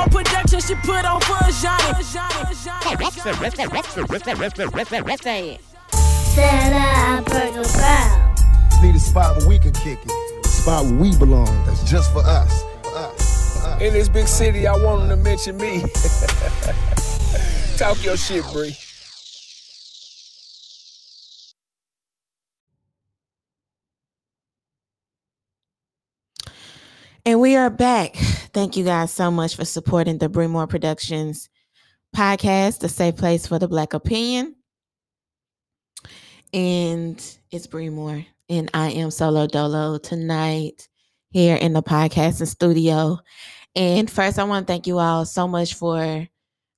more production she put on for a Johnny. Set up Burger Brown. Need a spot where we can kick it. A spot where we belong. That's just for us. For us. For us. In this big city, I want them to mention me. Talk your shit, Bree. And we are back. Thank you guys so much for supporting the Bree Moore Productions podcast, the safe place for the Black opinion. And it's Bree Moore. And I am Solo Dolo tonight here in the podcasting studio. And first, I want to thank you all so much for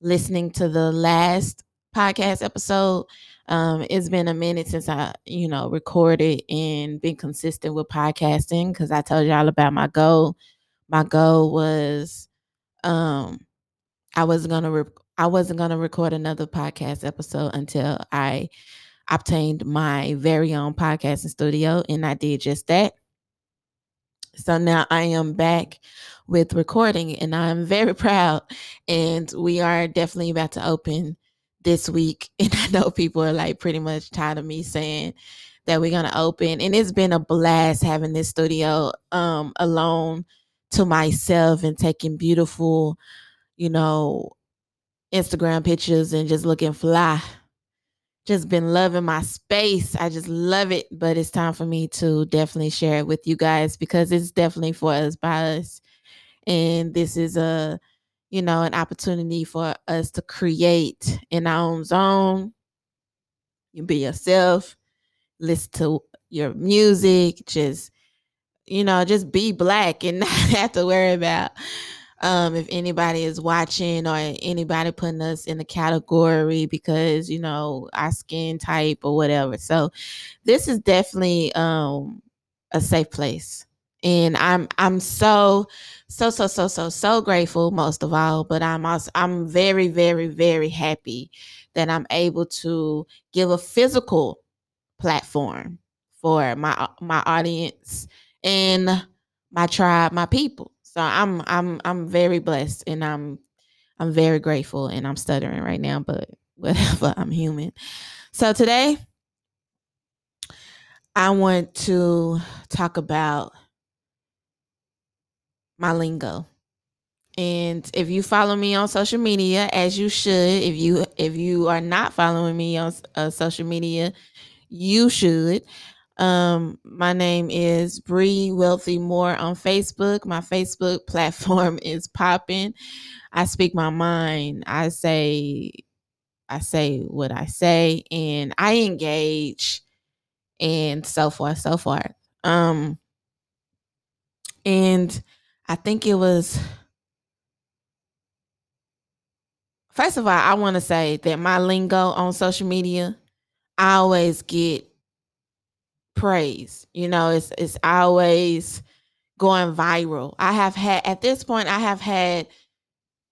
listening to the last podcast episode. Um, it's been a minute since I, you know, recorded and been consistent with podcasting because I told y'all about my goal. My goal was, um, I wasn't gonna, re- I wasn't gonna record another podcast episode until I obtained my very own podcasting studio, and I did just that. So now I am back with recording, and I'm very proud. And we are definitely about to open this week. And I know people are like pretty much tired of me saying that we're gonna open. And it's been a blast having this studio um alone to myself and taking beautiful, you know, Instagram pictures and just looking fly. Just been loving my space. I just love it. But it's time for me to definitely share it with you guys because it's definitely for us by us. And this is a you know, an opportunity for us to create in our own zone. You be yourself, listen to your music, just, you know, just be black and not have to worry about um, if anybody is watching or anybody putting us in a category because, you know, our skin type or whatever. So this is definitely um, a safe place and i'm i'm so so so so so so grateful most of all but i'm also i'm very very very happy that i'm able to give a physical platform for my my audience and my tribe my people. So i'm i'm i'm very blessed and i'm i'm very grateful and i'm stuttering right now but whatever i'm human. So today i want to talk about my lingo. And if you follow me on social media, as you should, if you if you are not following me on uh, social media, you should. Um, my name is Bree Wealthy Moore on Facebook. My Facebook platform is popping. I speak my mind. I say, I say what I say, and I engage, and so forth, so forth. Um, and I think it was First of all, I want to say that my lingo on social media, I always get praise. You know, it's it's always going viral. I have had at this point I have had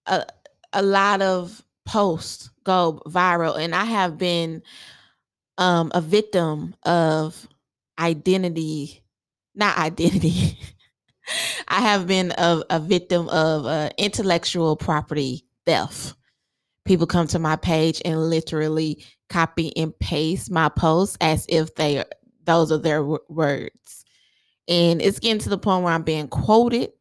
a a lot of posts go viral and I have been um a victim of identity not identity I have been a, a victim of uh, intellectual property theft. People come to my page and literally copy and paste my posts as if they are, those are their w- words. And it's getting to the point where I'm being quoted.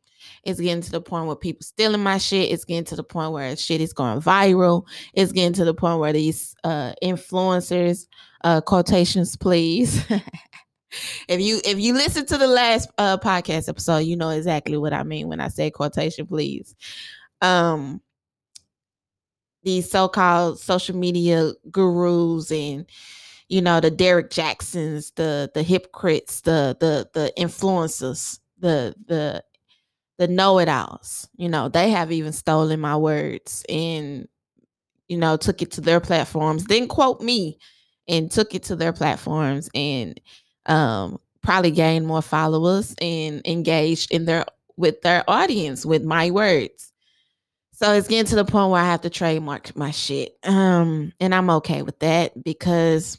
It's getting to the point where people stealing my shit. It's getting to the point where shit is going viral. It's getting to the point where these uh, influencers, uh, quotations please, if you if you listen to the last uh podcast episode, you know exactly what I mean when I say quotation, please. Um these so-called social media gurus and you know the Derek Jacksons, the the hypocrites, the the the influencers, the the the know-it-alls, you know, they have even stolen my words and you know took it to their platforms, didn't quote me and took it to their platforms and um, probably gain more followers and engaged in their with their audience with my words. So it's getting to the point where I have to trademark my shit. Um, and I'm okay with that because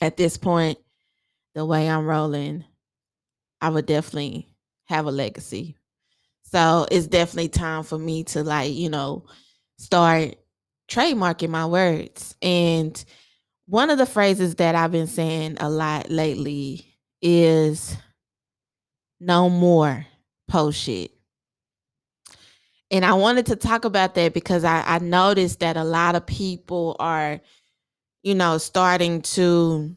at this point, the way I'm rolling, I would definitely have a legacy. So it's definitely time for me to like, you know, start trademarking my words. And one of the phrases that I've been saying a lot lately is no more post shit. And I wanted to talk about that because I, I noticed that a lot of people are, you know, starting to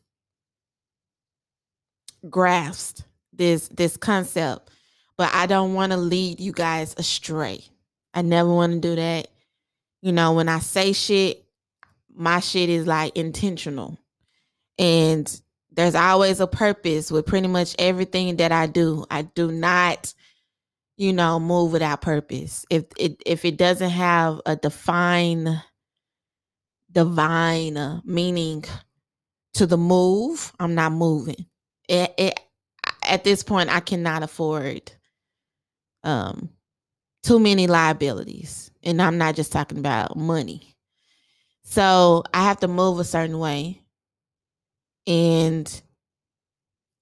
grasp this this concept. But I don't want to lead you guys astray. I never want to do that. You know, when I say shit, my shit is like intentional. And there's always a purpose with pretty much everything that I do. I do not, you know, move without purpose. If it if it doesn't have a defined divine uh, meaning to the move, I'm not moving. It, it at this point I cannot afford um too many liabilities. And I'm not just talking about money. So I have to move a certain way. And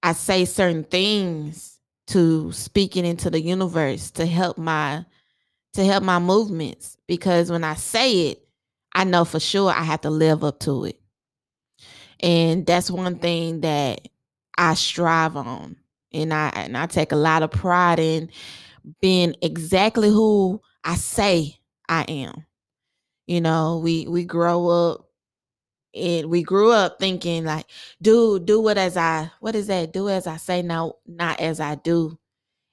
I say certain things to speaking into the universe to help my to help my movements because when I say it, I know for sure I have to live up to it. And that's one thing that I strive on. And I and I take a lot of pride in being exactly who I say I am. You know, we we grow up and we grew up thinking like, do do what as I what is that? Do as I say, now not as I do.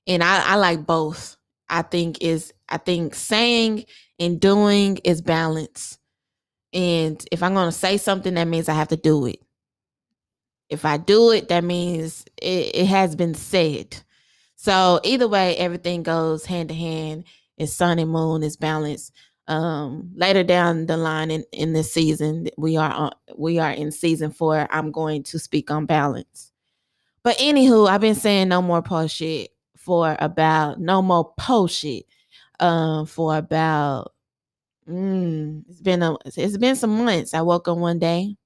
And I, I like both. I think is I think saying and doing is balance. And if I'm gonna say something, that means I have to do it. If I do it, that means it, it has been said. So either way, everything goes hand to hand. It's sun and moon, it's balance. Um, later down the line in, in this season, we are on, we are in season four. I'm going to speak on balance. But anywho, I've been saying no more post shit for about no more post shit um, for about mm, it's been a it's been some months. I woke up one day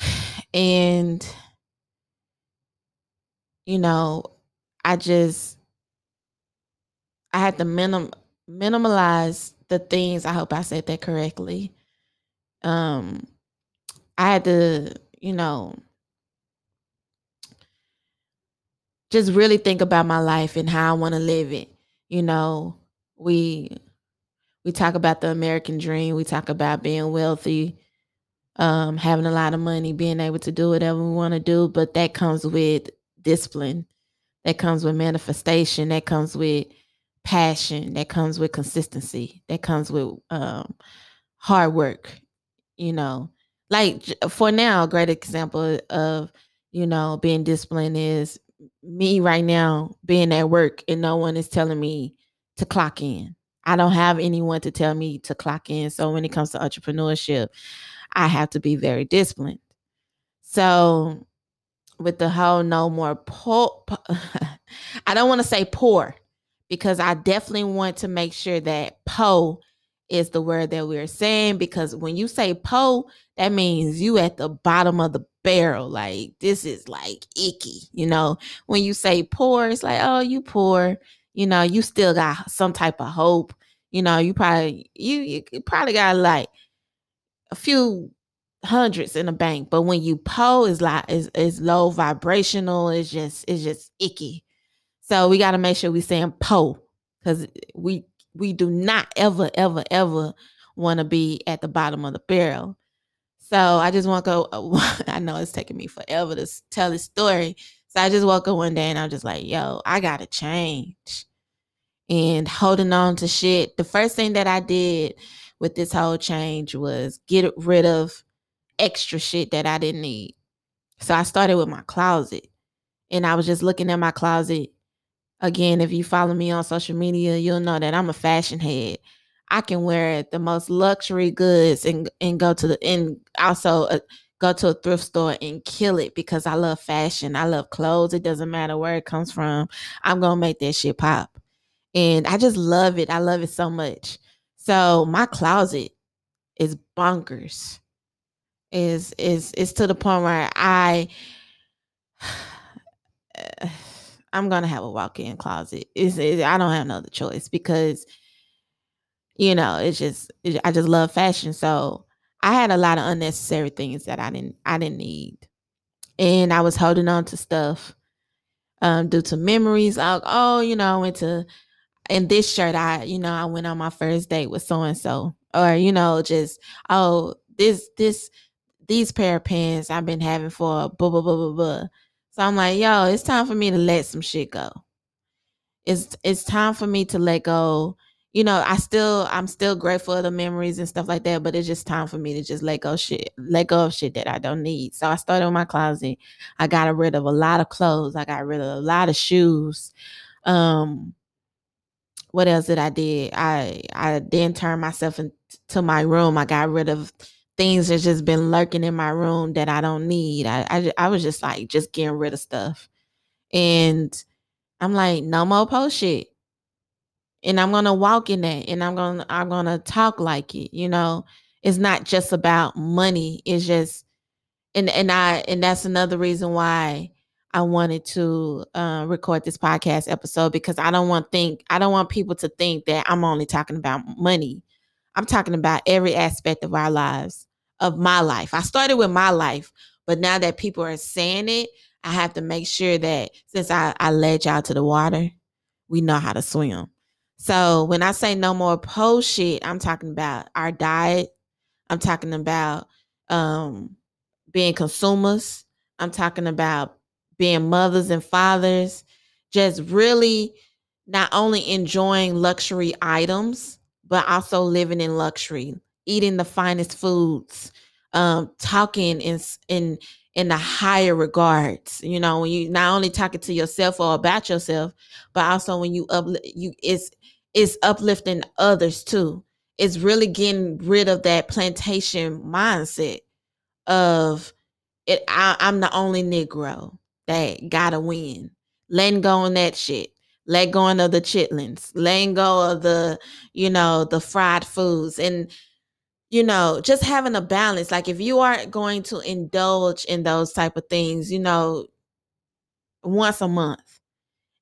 and you know, I just I had to minim minimalize the things. I hope I said that correctly. Um I had to, you know, just really think about my life and how I want to live it. You know, we we talk about the American dream, we talk about being wealthy, um having a lot of money, being able to do whatever we want to do, but that comes with discipline that comes with manifestation that comes with passion that comes with consistency that comes with um, hard work you know? Like for now a great example of you know being disciplined is me right now being at work and no one is telling me to clock in. I don't have anyone to tell me to clock in. So when it comes to entrepreneurship i have to be very disciplined. So with the whole no more poor. I don't want to say poor because I definitely want to make sure that po is the word that we're saying because when you say po, that means you at the bottom of the barrel. Like this is like icky, you know. When you say poor, it's like, oh, you poor, you know, you still got some type of hope. You know, you probably you you probably got like a few hundreds in the bank. But when you po is like is is low vibrational, it's just it's just icky. So we gotta make sure we saying po because we we do not ever, ever, ever want to be at the bottom of the barrel. So I just want to go. I know it's taking me forever to tell this story. So I just woke up one day and I'm just like, yo, I gotta change. And holding on to shit. The first thing that I did with this whole change was get rid of extra shit that I didn't need. So I started with my closet. And I was just looking at my closet. Again, if you follow me on social media, you'll know that I'm a fashion head. I can wear the most luxury goods and and go to the and also uh, go to a thrift store and kill it because I love fashion. I love clothes. It doesn't matter where it comes from. I'm to make that shit pop. And I just love it. I love it so much. So my closet is bonkers is is is to the point where I I'm gonna have a walk-in closet. Is I don't have no other choice because you know it's just it, I just love fashion. So I had a lot of unnecessary things that I didn't I didn't need, and I was holding on to stuff um, due to memories. I, oh, you know, I went to in this shirt. I you know I went on my first date with so and so, or you know just oh this this these pair of pants I've been having for blah blah blah blah blah. So I'm like, yo, it's time for me to let some shit go. It's it's time for me to let go. You know, I still I'm still grateful of the memories and stuff like that, but it's just time for me to just let go shit, let go of shit that I don't need. So I started with my closet. I got rid of a lot of clothes. I got rid of a lot of shoes. Um what else did I did? I I then turned myself into my room. I got rid of things that's just been lurking in my room that I don't need. I, I I was just like just getting rid of stuff. And I'm like, no more post shit. And I'm gonna walk in that and I'm gonna I'm gonna talk like it, you know. It's not just about money. It's just and and I and that's another reason why I wanted to uh, record this podcast episode because I don't want think I don't want people to think that I'm only talking about money. I'm talking about every aspect of our lives of my life. I started with my life, but now that people are saying it, I have to make sure that since I, I led y'all to the water, we know how to swim. So when I say no more post shit, I'm talking about our diet. I'm talking about um, being consumers. I'm talking about being mothers and fathers, just really not only enjoying luxury items, but also living in luxury, eating the finest foods, um, talking in in in the higher regards. You know, when you not only talking to yourself or about yourself, but also when you up you it's it's uplifting others too. It's really getting rid of that plantation mindset of it. I, I'm the only Negro that gotta win. Letting go on that shit let go of the chitlins, letting go of the, you know, the fried foods and you know, just having a balance. Like if you aren't going to indulge in those type of things, you know, once a month.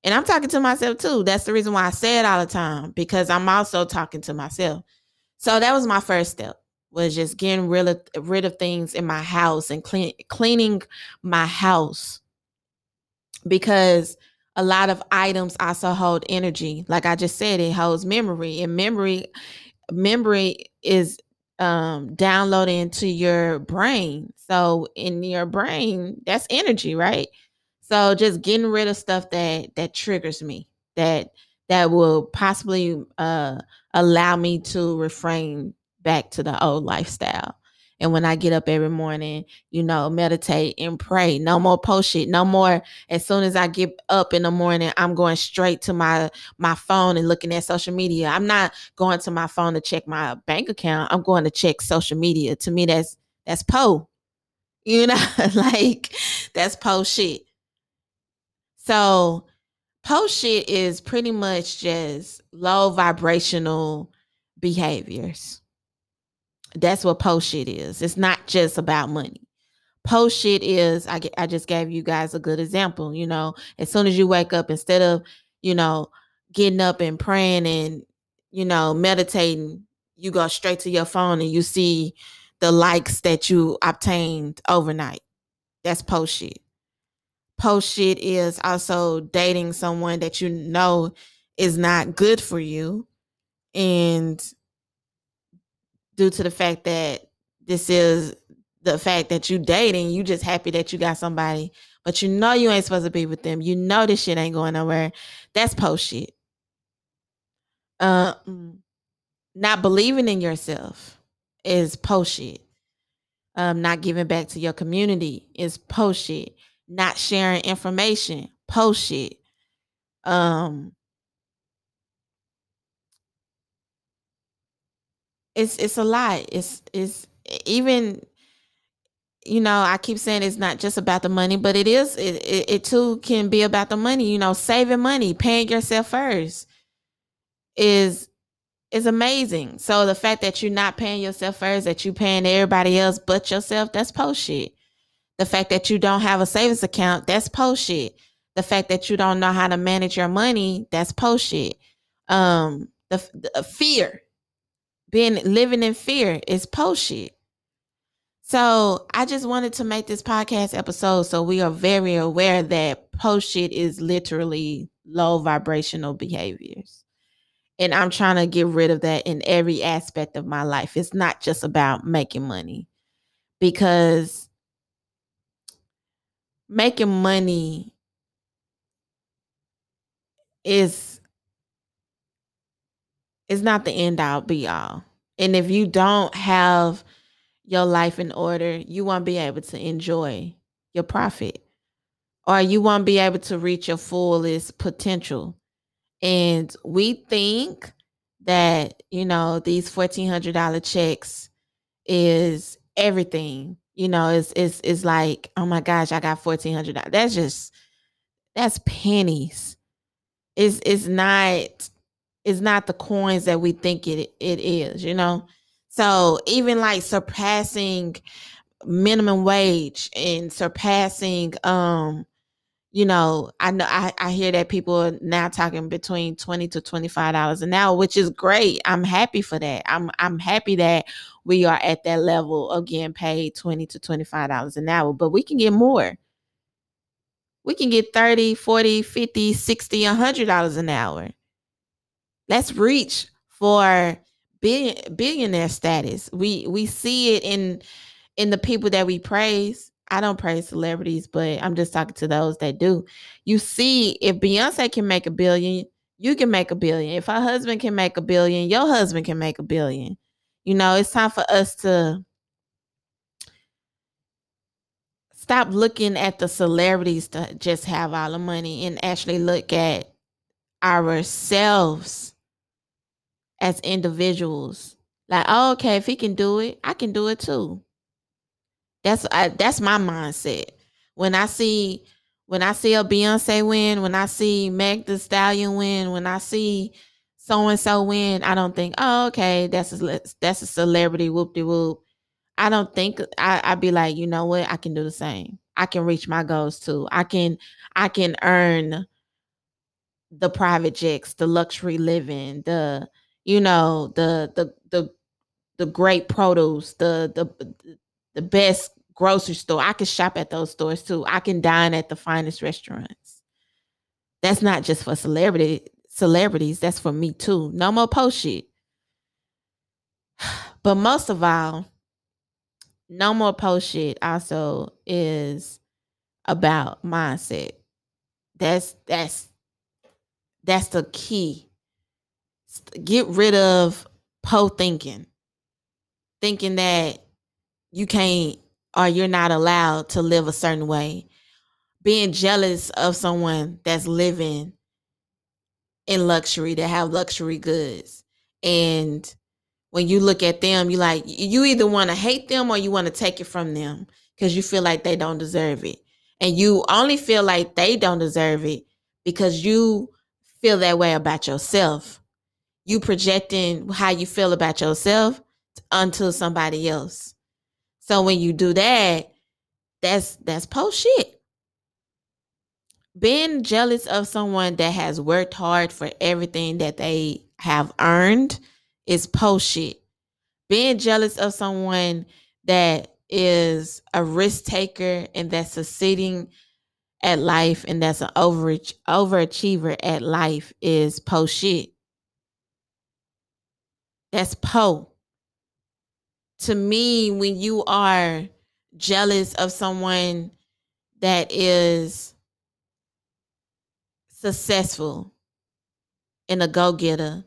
And I'm talking to myself too. That's the reason why I say it all the time because I'm also talking to myself. So that was my first step was just getting rid of, rid of things in my house and clean, cleaning my house because a lot of items also hold energy. Like I just said, it holds memory, and memory memory is um downloading to your brain. So in your brain, that's energy, right? So just getting rid of stuff that that triggers me, that that will possibly uh allow me to refrain back to the old lifestyle. And when I get up every morning, you know, meditate and pray. No more post shit. No more. As soon as I get up in the morning, I'm going straight to my my phone and looking at social media. I'm not going to my phone to check my bank account. I'm going to check social media. To me, that's that's po. You know, like that's post shit. So post shit is pretty much just low vibrational behaviors. That's what post shit is. It's not just about money. Post shit is, I, I just gave you guys a good example. You know, as soon as you wake up, instead of, you know, getting up and praying and, you know, meditating, you go straight to your phone and you see the likes that you obtained overnight. That's post shit. Post shit is also dating someone that you know is not good for you and due to the fact that this is the fact that you dating, you just happy that you got somebody, but you know you ain't supposed to be with them. You know this shit ain't going nowhere. That's post shit. Uh, not believing in yourself is post shit. Um, not giving back to your community is post shit. Not sharing information, post shit. Um, it's it's a lot. It's it's even you know i keep saying it's not just about the money but it is it, it, it, too can be about the money you know saving money paying yourself first is is amazing so the fact that you're not paying yourself first that you're paying everybody else but yourself that's post shit the fact that you don't have a savings account that's post shit The fact that you don't know how to manage your money, that's post shit. Um, the, the fear, being living in fear is post shit. So I just wanted to make this podcast episode so we are very aware that post shit is literally low vibrational behaviors. And I'm trying to get rid of that in every aspect of my life. It's not just about making money because making money is is not the end all be all. And if you don't have your life in order, you won't be able to enjoy your profit or you won't be able to reach your fullest potential. And we think that, you know, these $1,400 checks is everything. You know, it's, it's, it's like, oh my gosh, I got $1,400. That's just, that's pennies. It's, it's not, it's not the coins that we think it, it is, you know? So even like surpassing minimum wage and surpassing um you know i know I, I hear that people are now talking between 20 to 25 dollars an hour which is great. I'm happy for that. I'm i'm happy that we are at that level of getting paid 20 to 25 dollars an hour but we can get more. We can get 30 40 50 60 100 dollars an hour let's reach for billion, billionaire status. We we see it in in the people that we praise. I don't praise celebrities, but I'm just talking to those that do. You see, if Beyonce can make a billion, you can make a billion. If her husband can make a billion, your husband can make a billion. You know, it's time for us to stop looking at the celebrities to just have all the money and actually look at ourselves as individuals. Like, oh, okay, if he can do it, I can do it too. That's I, that's my mindset. When I see when I see a Beyonce win, when I see Meg the Stallion win, when I see so and so win, I don't think, oh, okay, that's a that's a celebrity whoop de whoop. I don't think I I'd be like, you know what, I can do the same. I can reach my goals too. I can I can earn the private jets, the luxury living, the you know the the the the great produce, the the the best grocery store. I can shop at those stores too. I can dine at the finest restaurants. That's not just for celebrity celebrities. That's for me too. No more post shit. But most of all, no more post shit also is about mindset. That's that's that's the key get rid of po thinking, thinking that you can't or you're not allowed to live a certain way, being jealous of someone that's living in luxury, that have luxury goods. And when you look at them, you like you either want to hate them or you want to take it from them because you feel like they don't deserve it. And you only feel like they don't deserve it because you feel that way about yourself you projecting how you feel about yourself onto somebody else. So when you do that, that's that's post shit. Being jealous of someone that has worked hard for everything that they have earned is post shit. Being jealous of someone that is a risk taker and that's succeeding at life and that's an over overachiever at life is post shit. That's po. To me, when you are jealous of someone that is successful and a go getter,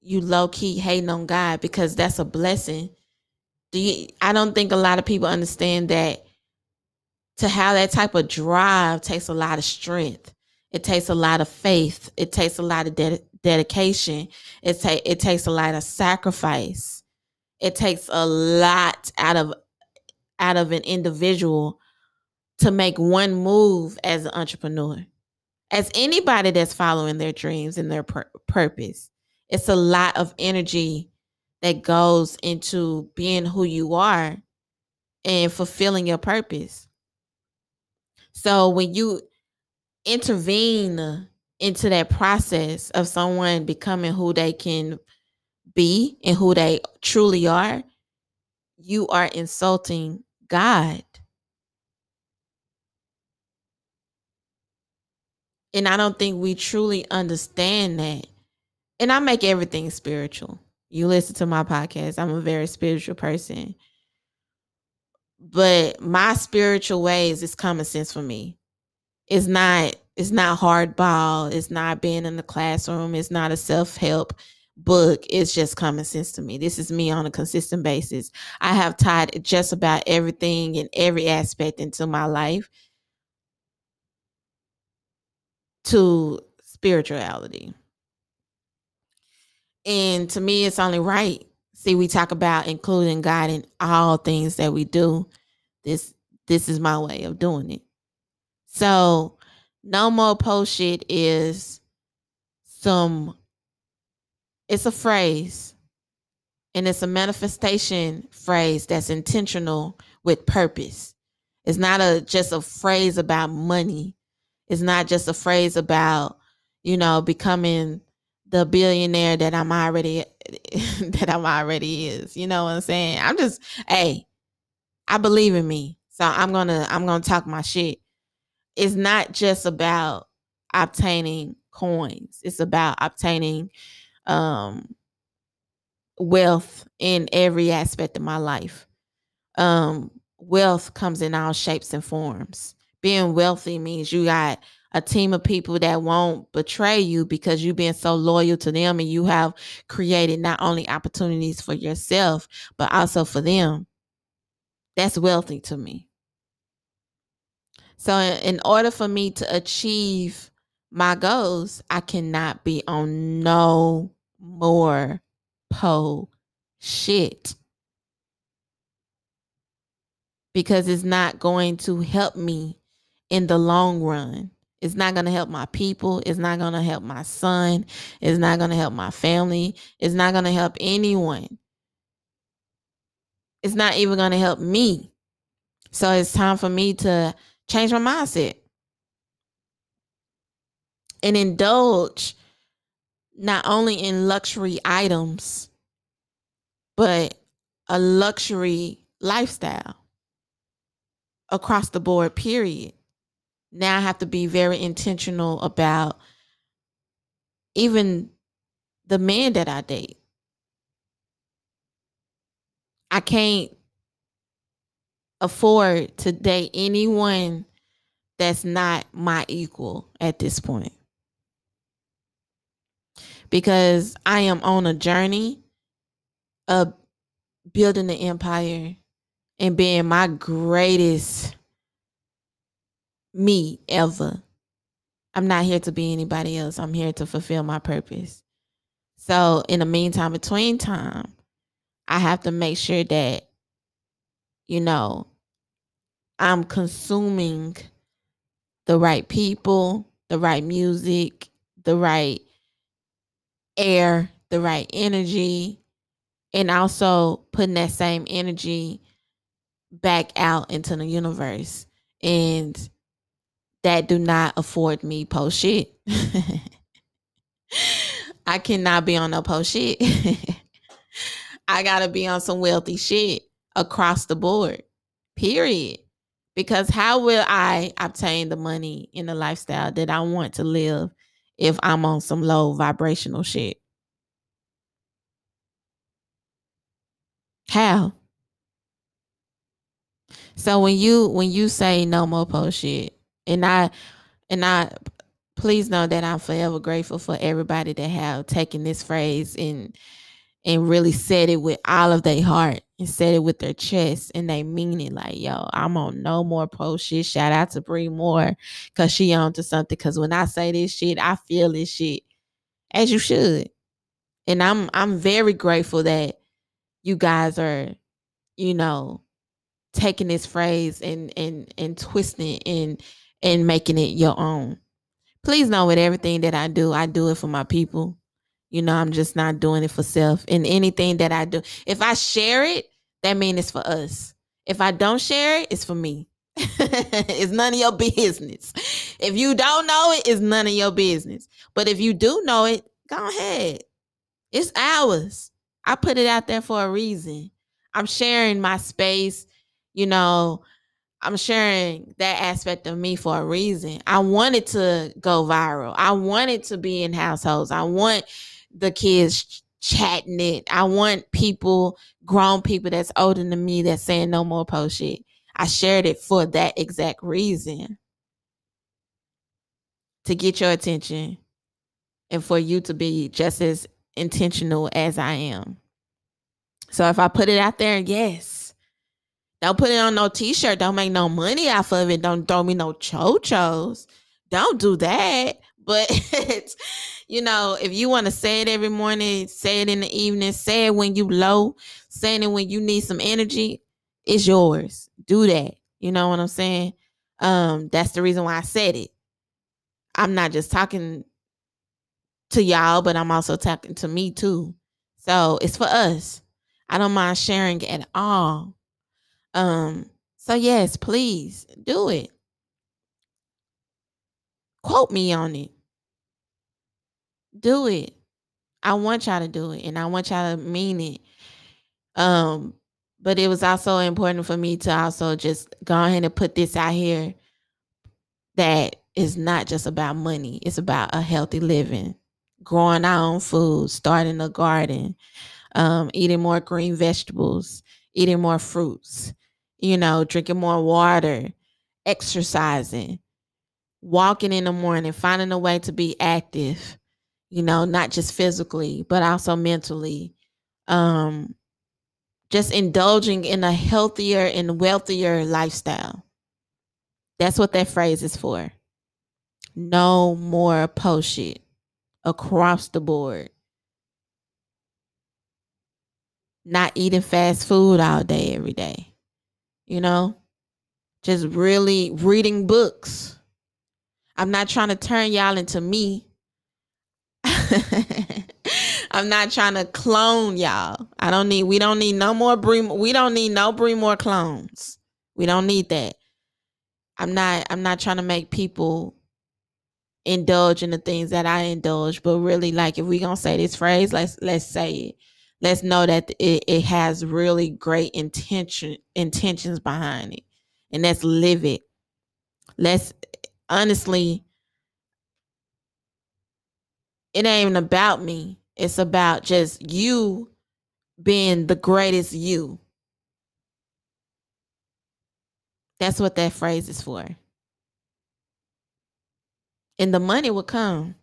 you low key hating on God because that's a blessing. Do you? I don't think a lot of people understand that to have that type of drive takes a lot of strength. It takes a lot of faith. It takes a lot of dedication dedication. It ta- it takes a lot of sacrifice. It takes a lot out of out of an individual to make one move as an entrepreneur. As anybody that's following their dreams and their pur- purpose, it's a lot of energy that goes into being who you are and fulfilling your purpose. So when you intervene into that process of someone becoming who they can be and who they truly are, you are insulting God. And I don't think we truly understand that. And I make everything spiritual. You listen to my podcast, I'm a very spiritual person. But my spiritual ways is common sense for me. It's not it's not hardball, it's not being in the classroom, it's not a self-help book. It's just common sense to me. This is me on a consistent basis. I have tied just about everything and every aspect into my life to spirituality. And to me, it's only right. See, we talk about including God in all things that we do. This this is my way of doing it. So, no more post shit is some it's a phrase and it's a manifestation phrase that's intentional with purpose. It's not a just a phrase about money. It's not just a phrase about, you know, becoming the billionaire that I'm already that I'm already is. You know what I'm saying? I'm just hey, I believe in me. So I'm to I'm to talk my shit. It's not just about obtaining coins. It's about obtaining um wealth in every aspect of my life. Um wealth comes in all shapes and forms. Being wealthy means you got a team of people that won't betray you because you've been so loyal to them and you have created not only opportunities for yourself, but also for them. That's wealthy to me. So, in order for me to achieve my goals, I cannot be on no more po shit because it's not going to help me in the long run. It's not going to help my people. It's not going to help my son. It's not going to help my family. It's not going to help anyone. It's not even going to help me. So it's time for me to change my mindset and indulge not only in luxury items, but a luxury lifestyle across the board, period now I have to be very intentional about even the men that I date. I can't afford to date anyone that's not my equal at this point. Because I am on a journey of building the empire and being my greatest me ever. I'm not here to be anybody else. I'm here to fulfill my purpose. So, in the meantime, between time, I have to make sure that, you know, I'm consuming the right people, the right music, the right air, the right energy, and also putting that same energy back out into the universe. And that do not afford me post shit. I cannot be on no post shit. I gotta be on some wealthy shit across the board. Period. Because how will I obtain the money in the lifestyle that I want to live if I'm on some low vibrational shit? How? So when you when you say no more post shit, and I and I please know that I'm forever grateful for everybody that have taken this phrase and and really said it with all of their heart and said it with their chest and they mean it like yo i'm on no more post shit shout out to Bree Moore because she on to something because when i say this shit i feel this shit as you should and i'm i'm very grateful that you guys are you know taking this phrase and and and twisting and and making it your own. Please know with everything that I do, I do it for my people. You know, I'm just not doing it for self. And anything that I do, if I share it, that means it's for us. If I don't share it, it's for me. it's none of your business. If you don't know it, it's none of your business. But if you do know it, go ahead. It's ours. I put it out there for a reason. I'm sharing my space, you know, I'm sharing that aspect of me for a reason. I wanted to go viral. I wanted to be in households. I want the kids chatting it. I want people, grown people that's older than me that's saying no more post shit. I shared it for that exact reason. To get your attention and for you to be just as intentional as I am. So if I put it out there, yes. Don't put it on no t-shirt. Don't make no money off of it. Don't throw me no cho-chos. Don't do that. But you know, if you want to say it every morning, say it in the evening, say it when you low, saying it when you need some energy, it's yours. Do that. You know what I'm saying? Um, that's the reason why I said it. I'm not just talking to y'all, but I'm also talking to me too. So it's for us. I don't mind sharing at all. Um, so yes, please do it. Quote me on it. Do it. I want y'all to do it and I want y'all to mean it. Um, but it was also important for me to also just go ahead and put this out here that is not just about money, it's about a healthy living, growing our own food, starting a garden, um, eating more green vegetables, eating more fruits, you know, drinking more water, exercising, walking in the morning, finding a way to be active, you know, not just physically, but also mentally. Um, just indulging in a healthier and wealthier lifestyle. That's what that phrase is for. No more post shit across the board. Not eating fast food all day, every day. You know, just really reading books. I'm not trying to turn y'all into me. I'm not trying to clone y'all. I don't need. We don't need no more Bree. We don't need no Bree Moore clones. We don't need that. I'm not. I'm not trying to make people indulge in the things that I indulge, but really, like, if we gonna say this phrase, let's let's say it. Let's know that it, it has really great intention intentions behind it, and let's live it. Let's honestly it ain't even about me. It's about just you being the greatest you. That's what that phrase is for. And the money will come.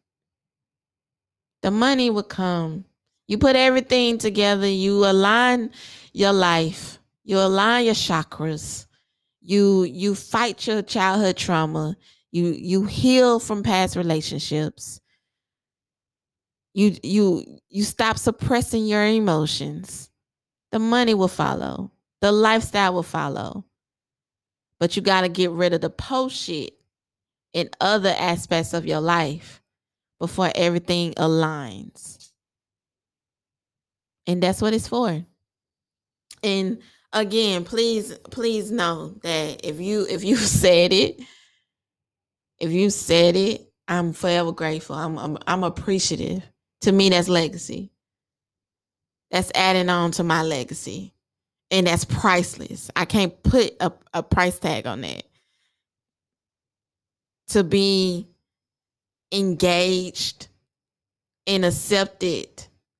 The money will come. You put everything together, you align your life, you align your chakras. You you fight your childhood trauma. You you heal from past relationships you you you stop suppressing your emotions. The money will follow. The lifestyle will follow. But you got to get rid of the post shit in other aspects of your life before everything aligns. And that's what it's for. And again please please know that if you if you said it if you said it i'm forever grateful. I'm i'm, I'm appreciative to me, that's legacy. That's adding on to my legacy. And that's priceless. I can't put a, a price tag on that. To be engaged and accepted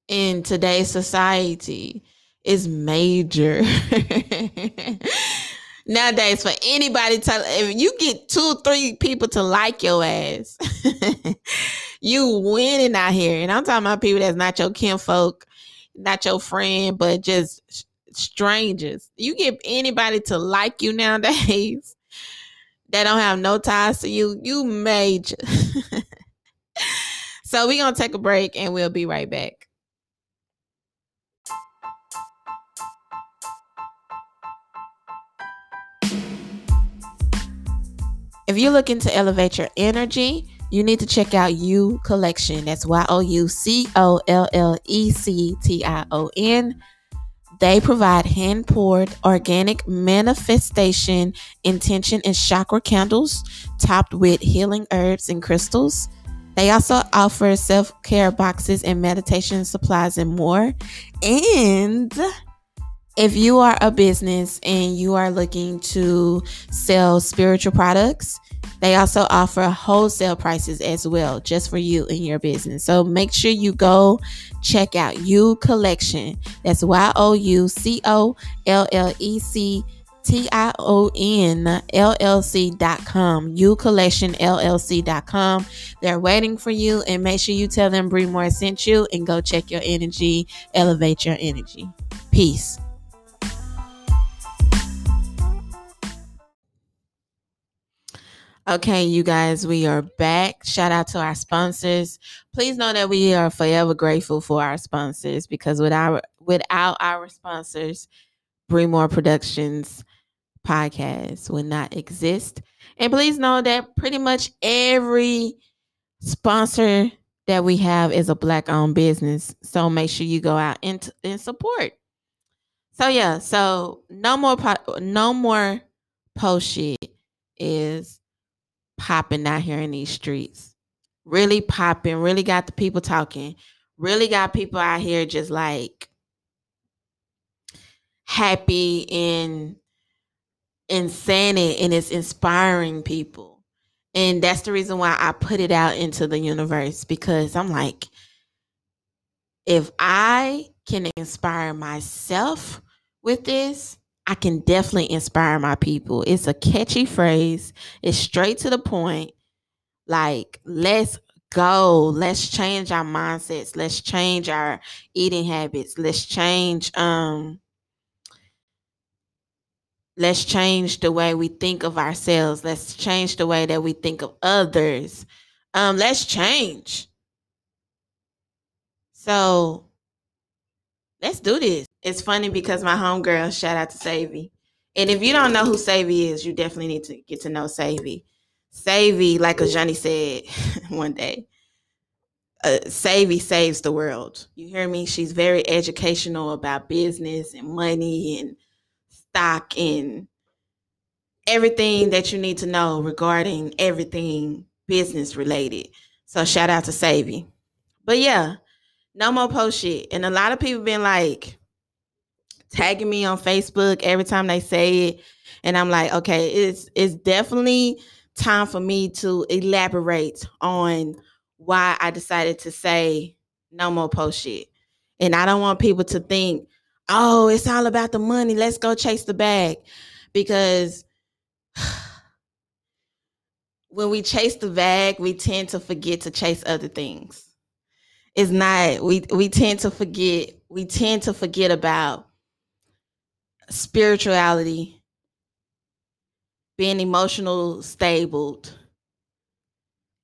in today's society is major. Nowadays, for anybody to, if you get two, three people to like your ass, you winning out here. And I'm talking about people that's not your kinfolk, not your friend, but just strangers. You get anybody to like you nowadays that don't have no ties to you, you major. so we're gonna take a break and we'll be right back. If you're looking to elevate your energy, you need to check out You Collection. That's Y O U C O L L E C T I O N. They provide hand poured organic manifestation, intention, and chakra candles topped with healing herbs and crystals. They also offer self care boxes and meditation supplies and more. And if you are a business and you are looking to sell spiritual products, they also offer wholesale prices as well, just for you and your business. So make sure you go check out You Collection. That's Y O U C O L L E C T I O N LLC dot com. You Collection LLC dot com. They're waiting for you, and make sure you tell them Bree Moore sent you and go check your energy, elevate your energy. Peace. Okay, you guys, we are back. Shout out to our sponsors. Please know that we are forever grateful for our sponsors because without without our sponsors, Bring More Productions podcast would not exist. And please know that pretty much every sponsor that we have is a black owned business. So make sure you go out and, and support. So yeah, so no more po- no more post shit is popping out here in these streets. Really popping, really got the people talking, really got people out here just like happy and insanity and it's inspiring people. And that's the reason why I put it out into the universe because I'm like, if I can inspire myself with this, I can definitely inspire my people. It's a catchy phrase, it's straight to the point. Like, let's go. Let's change our mindsets. Let's change our eating habits. Let's change um let's change the way we think of ourselves. Let's change the way that we think of others. Um let's change. So, let's do this. It's funny because my homegirl, shout out to Savy. And if you don't know who Savy is, you definitely need to get to know Savy. Savy, like Johnny said one day, uh, Savy saves the world. You hear me? She's very educational about business and money and stock and everything that you need to know regarding everything business related. So shout out to Savy. But yeah, no more post shit. And a lot of people been like tagging me on Facebook every time they say it. And I'm like, okay, it's it's definitely time for me to elaborate on why I decided to say no more post shit. And I don't want people to think, oh, it's all about the money. Let's go chase the bag. Because when we chase the bag, we tend to forget to chase other things it's not we we tend to forget we tend to forget about spirituality being emotional stable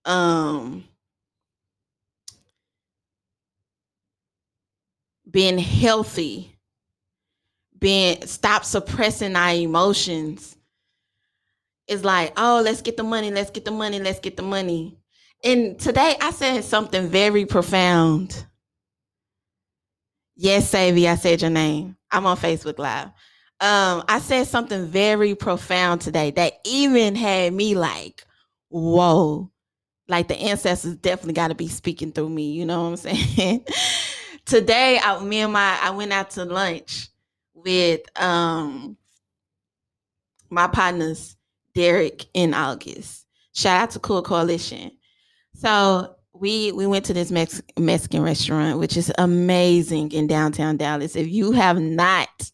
um being healthy being stop suppressing our emotions it's like oh let's get the money let's get the money let's get the money and today I said something very profound. Yes, Savy, I said your name. I'm on Facebook Live. Um, I said something very profound today that even had me like, whoa, like the ancestors definitely got to be speaking through me. You know what I'm saying? today, I, me and my, I went out to lunch with um my partners, Derek and August. Shout out to Cool Coalition. So we we went to this Mex- Mexican restaurant, which is amazing in downtown Dallas. If you have not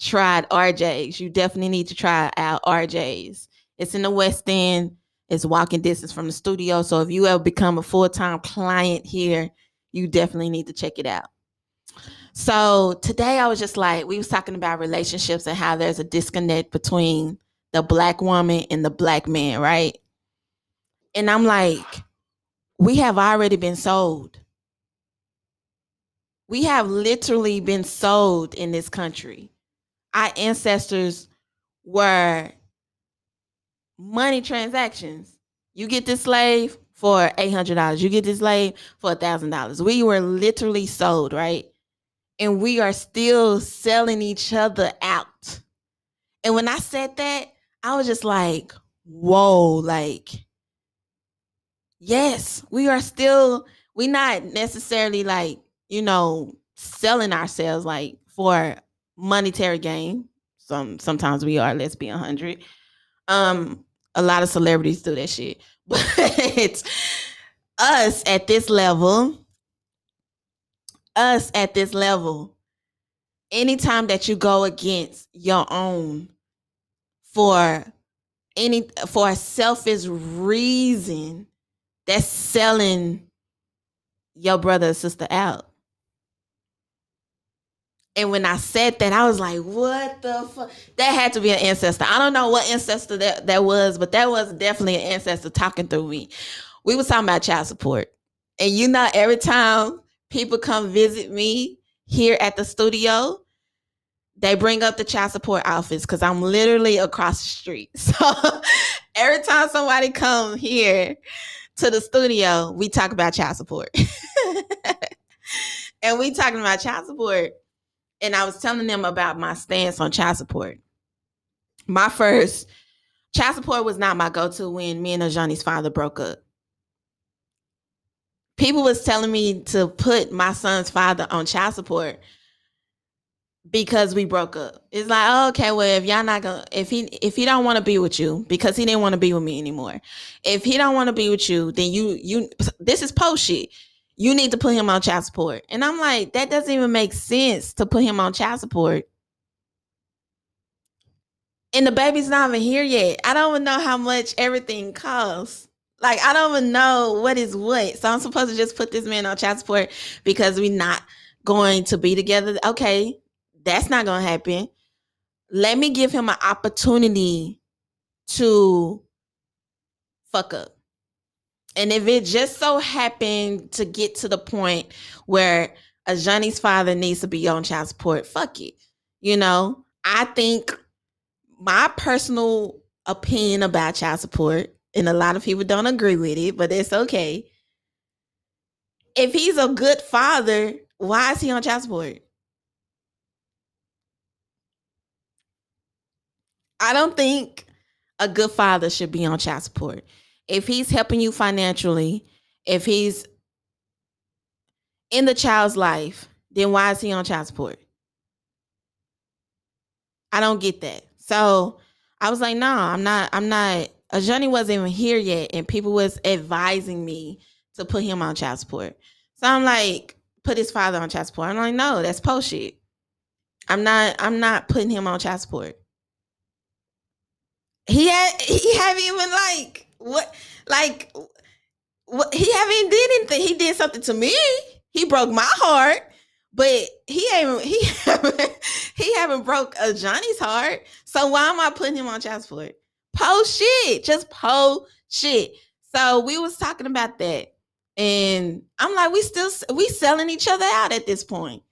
tried RJ's, you definitely need to try out RJ's. It's in the West End. It's walking distance from the studio. So if you ever become a full time client here, you definitely need to check it out. So today I was just like, we was talking about relationships and how there's a disconnect between the black woman and the black man, right? And I'm like, we have already been sold. We have literally been sold in this country. Our ancestors were money transactions. You get this slave for $800. You get this slave for $1,000. We were literally sold, right? and we are still selling each other out. And when I said that, I was just like, whoa, like, yes, we are still, We're not necessarily like, you know, selling ourselves like for monetary gain. Some sometimes we are, let's be hundred. Um, a lot of celebrities do that shit. But us at this level, us at this level, anytime that you go against your own for any for a selfish reason, that's selling your brother or sister out. And when I said that, I was like, what the fuck? That had to be an ancestor. I don't know what ancestor that, that was, but that was definitely an ancestor talking through me. We was talking about child support. And you know, every time people come visit me here at the studio, they bring up the child support office because I'm literally across the street. So every time somebody come here to the studio, we talk about child support. and we talking about child support and I was telling them about my stance on child support. My first child support was not my go-to when me and Ajani's father broke up. People was telling me to put my son's father on child support because we broke up. It's like, oh, okay, well, if y'all not gonna, if he if he don't want to be with you because he didn't want to be with me anymore, if he don't want to be with you, then you you this is post shit you need to put him on child support. And I'm like, that doesn't even make sense to put him on child support. And the baby's not even here yet. I don't even know how much everything costs. Like, I don't even know what is what. So I'm supposed to just put this man on child support because we're not going to be together. Okay, that's not going to happen. Let me give him an opportunity to fuck up. And if it just so happened to get to the point where Ajani's father needs to be on child support, fuck it. You know, I think my personal opinion about child support, and a lot of people don't agree with it, but it's okay. If he's a good father, why is he on child support? I don't think a good father should be on child support if he's helping you financially, if he's in the child's life, then why is he on child support? I don't get that. So I was like, no, nah, I'm not, I'm not, Ajani wasn't even here yet, and people was advising me to put him on child support. So I'm like, put his father on child support. I'm like, no, that's post shit. I'm not, I'm not putting him on child support. He had he haven't even like what like what he haven't did anything. He did something to me. He broke my heart, but he ain't he haven't he haven't broke Ajani's heart. So why am I putting him on child support? Shit, just post shit. So we was talking about that, and I'm like, we still we selling each other out at this point.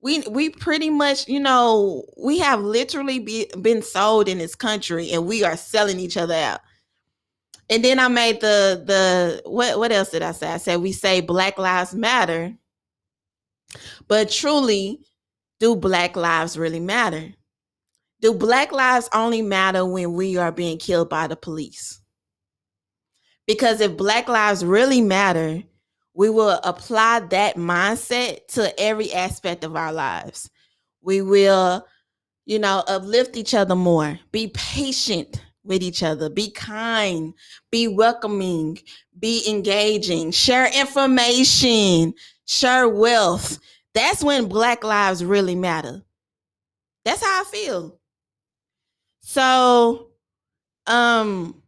We we pretty much, you know, we have literally be, been sold in this country, and we are selling each other out. And then I made the the what what else did I say? I said we say Black Lives Matter. But truly, do Black lives really matter? Do Black lives only matter when we are being killed by the police? Because if Black lives really matter, we will apply that mindset to every aspect of our lives. We will, you know, uplift each other more, be patient with each other. Be kind, be welcoming, be engaging, share information, share wealth. That's when Black lives really matter. That's how I feel. So, um,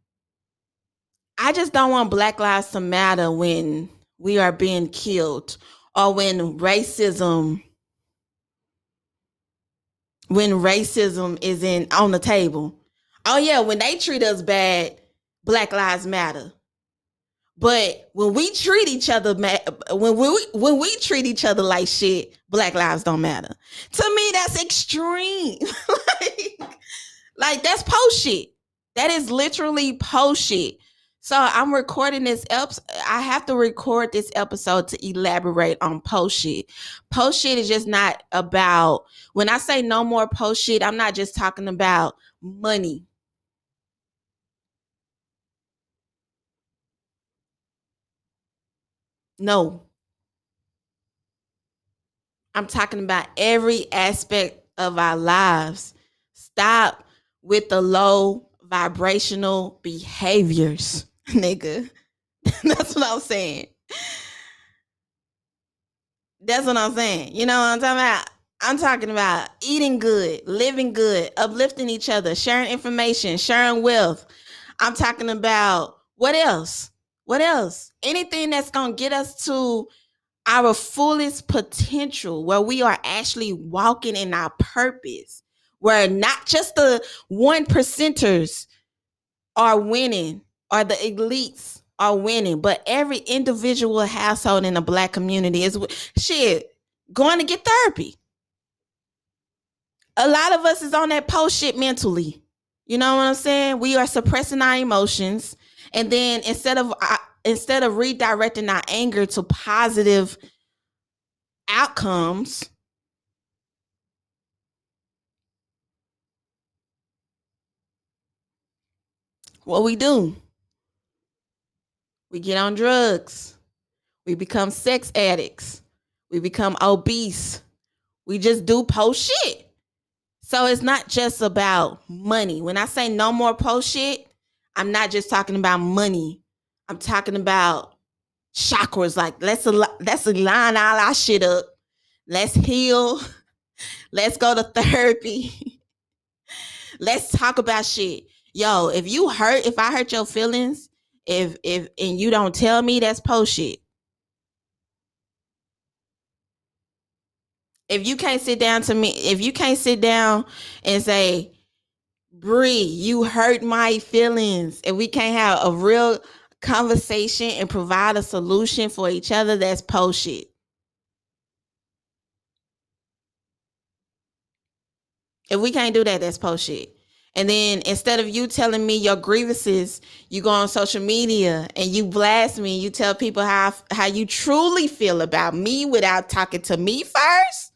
I just don't want Black lives to matter when we are being killed or when racism when racism is in on the table oh yeah, when they treat us bad, Black Lives Matter. But when we treat each other, when we when we treat each other like shit, Black lives don't matter. To me, that's extreme. like, like that's post shit. That is literally post shit. So I'm recording this I have to record this episode to elaborate on post shit. Post shit is just not about when I say no more post shit, I'm not just talking about money. No. I'm talking about every aspect of our lives. Stop with the low vibrational behaviors, nigga. That's what I'm saying. That's what I'm saying. You know what I'm talking about? I'm talking about eating good, living good, uplifting each other, sharing information, sharing wealth. I'm talking about what else? What else? Anything that's going to get us to our fullest potential, where we are actually walking in our purpose, where not just the one percenters are winning or the elites are winning, but every individual household in the black community is shit going to get therapy. A lot of us is on that post shit mentally. You know what I'm saying? We are suppressing our emotions, and then instead of uh, instead of redirecting our anger to positive outcomes, what we do? We get on drugs. We become sex addicts. We become obese. We just do post shit. So it's not just about money. When I say no more post shit, I'm not just talking about money. I'm talking about chakras. Like let's let's align all our shit up. Let's heal. Let's go to therapy. let's talk about shit. Yo, if you hurt, if I hurt your feelings, if if and you don't tell me, that's post shit. If you can't sit down to me, if you can't sit down and say, Bree, you hurt my feelings, and we can't have a real conversation and provide a solution for each other, that's post shit. If we can't do that, that's post shit. And then instead of you telling me your grievances, you go on social media and you blast me. You tell people how how you truly feel about me without talking to me first.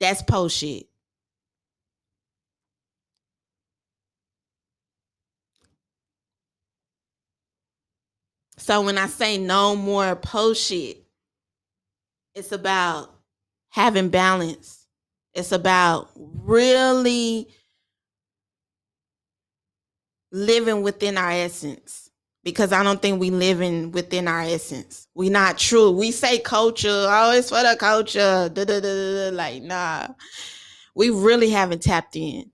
That's post shit. So when I say no more post shit, it's about having balance. It's about really living within our essence because I don't think we living within our essence. We not true. We say culture, oh, it's for the culture. Da, da, da, da, da. Like, nah. We really haven't tapped in.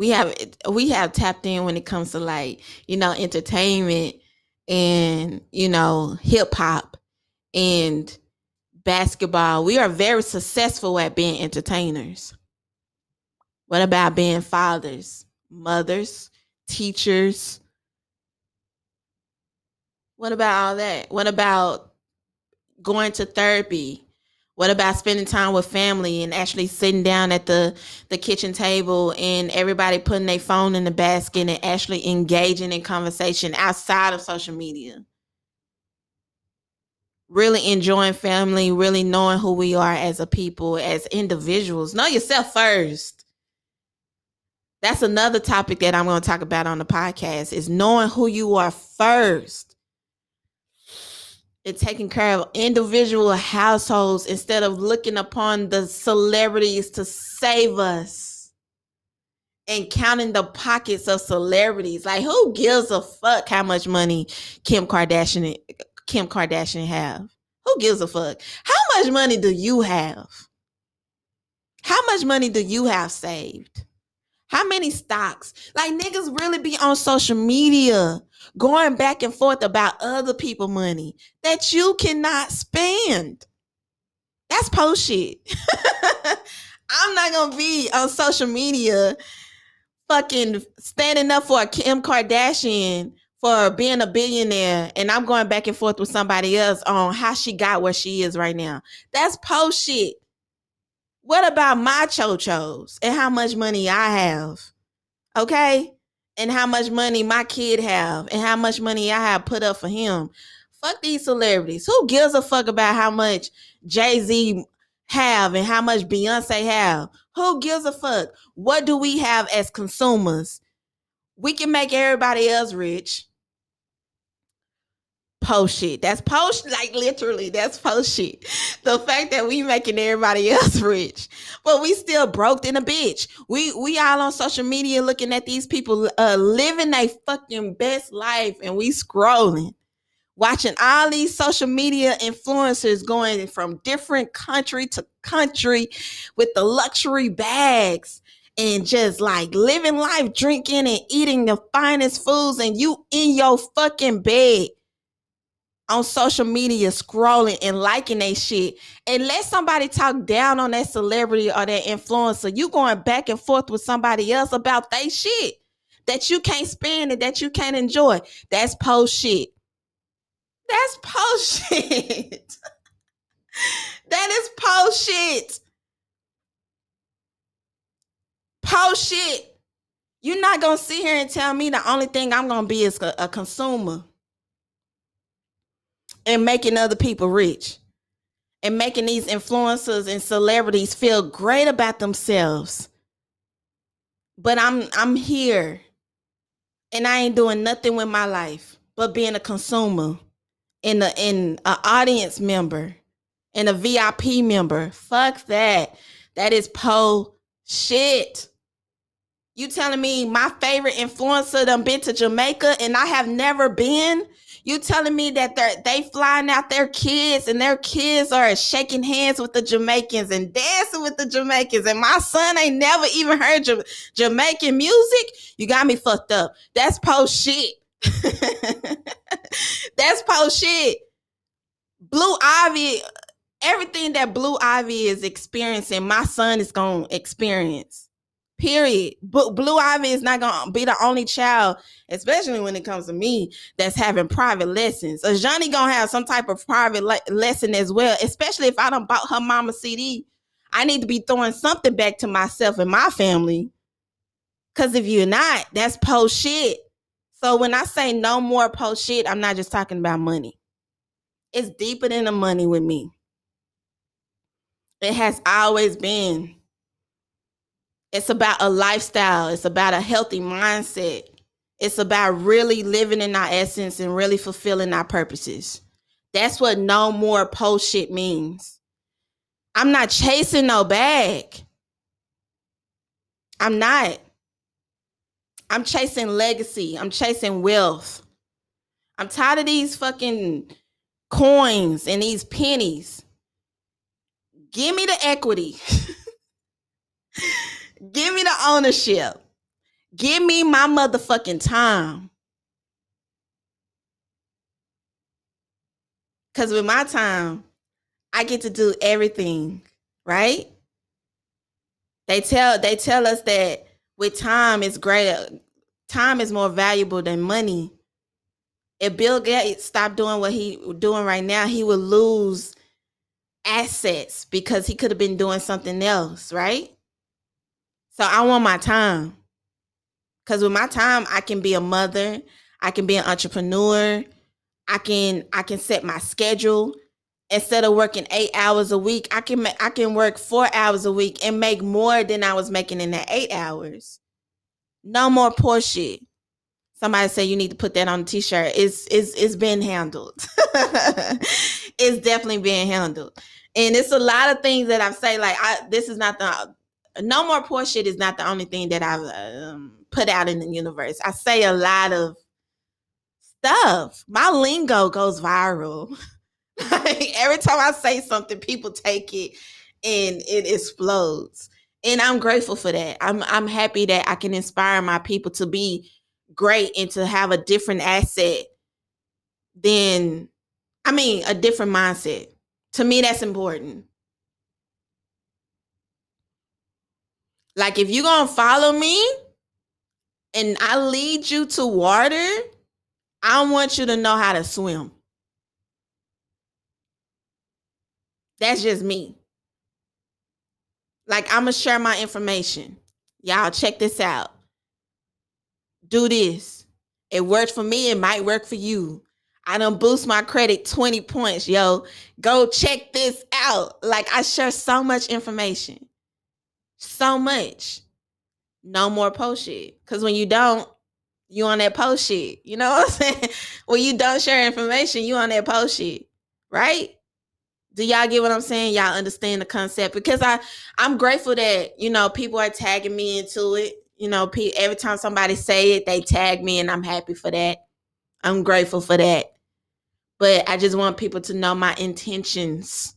We have we have tapped in when it comes to like, you know, entertainment and, you know, hip hop and basketball. We are very successful at being entertainers. What about being fathers? mothers, teachers. What about all that? What about going to therapy? What about spending time with family and actually sitting down at the, the kitchen table and everybody putting their phone in the basket and actually engaging in conversation outside of social media? Really enjoying family, really knowing who we are as a people, as individuals. Know yourself first that's another topic that I'm going to talk about on the podcast is knowing who you are first and taking care of individual households instead of looking upon the celebrities to save us and counting the pockets of celebrities. Like who gives a fuck how much money Kim Kardashian Kim Kardashian have? Who gives a fuck? How much money do you have? How much money do you have saved? How many stocks? Like niggas really be on social media going back and forth about other people money that you cannot spend. That's post shit. I'm not gonna be on social media fucking standing up for Kim Kardashian for being a billionaire and I'm going back and forth with somebody else on how she got where she is right now. That's post shit. What about my chochos and how much money I have? Okay. And how much money my kid have and how much money I have put up for him. Fuck these celebrities. Who gives a fuck about how much Jay-Z have and how much Beyonce have? Who gives a fuck? What do we have as consumers? We can make everybody else rich. Post shit. That's post like literally. That's post shit. The fact that we making everybody else rich, but we still broke in a bitch. We we all on social media looking at these people uh living their fucking best life, and we scrolling, watching all these social media influencers going from different country to country with the luxury bags and just like living life, drinking and eating the finest foods, and you in your fucking bed on social media scrolling and liking that shit. And let somebody talk down on that celebrity or that influencer. You going back and forth with somebody else about they shit that you can't spend and that you can't enjoy. That's post shit. That's post shit. That is post shit. Post shit. You're not gonna sit here and tell me the only thing i'm gonna be is a, a consumer and making other people rich and making these influencers and celebrities feel great about themselves. But I'm I'm here and I ain't doing nothing with my life but being a consumer and a in an audience member and a VIP member. Fuck that. That is po shit. You telling me my favorite influencer done been to Jamaica and I have never been? You telling me that they're they flying out their kids and their kids are shaking hands with the Jamaicans and dancing with the Jamaicans, and my son ain't never even heard J- Jamaican music? You got me fucked up. That's post shit. That's post shit. Blue Ivy, everything that Blue Ivy is experiencing, my son is gonna experience. Period. But Blue Ivy is not gonna be the only child, especially when it comes to me, that's having private lessons. So Ajani gonna have some type of private le- lesson as well. Especially if I don't bought her mama CD, I need to be throwing something back to myself and my family. Cause if you're not, that's post shit. So when I say no more post shit, I'm not just talking about money. It's deeper than the money with me. It has always been. It's about a lifestyle. It's about a healthy mindset. It's about really living in our essence and really fulfilling our purposes. That's what no more post shit means. I'm not chasing no bag. I'm not. I'm chasing legacy. I'm chasing wealth. I'm tired of these fucking coins and these pennies. Give me the equity. Give me the ownership. Give me my motherfucking time. Cause with my time, I get to do everything, right? They tell they tell us that with time is greater, time is more valuable than money. If Bill Gates stopped doing what he doing right now, he would lose assets because he could have been doing something else, right? So I want my time. Cause with my time, I can be a mother, I can be an entrepreneur, I can I can set my schedule. Instead of working eight hours a week, I can ma- I can work four hours a week and make more than I was making in that eight hours. No more poor shit. Somebody say you need to put that on a t-shirt. It's it's it's been handled. it's definitely being handled. And it's a lot of things that I've say like I this is not the no more poor shit is not the only thing that I've um, put out in the universe. I say a lot of stuff. My lingo goes viral. every time I say something, people take it and it explodes. And I'm grateful for that. I'm I'm happy that I can inspire my people to be great and to have a different asset than I mean a different mindset. To me, that's important. Like if you're gonna follow me and I lead you to water, I want you to know how to swim. That's just me. Like I'm gonna share my information. Y'all check this out. do this. It worked for me, it might work for you. I done boost my credit 20 points. Yo, go check this out. Like I share so much information. So much. No more post shit. Cause when you don't, you on that post shit. You know what I'm saying? when you don't share information, you on that post shit. Right? Do y'all get what I'm saying? Y'all understand the concept? Because I I'm grateful that, you know, people are tagging me into it. You know, every time somebody say it, they tag me and I'm happy for that. I'm grateful for that. But I just want people to know my intentions.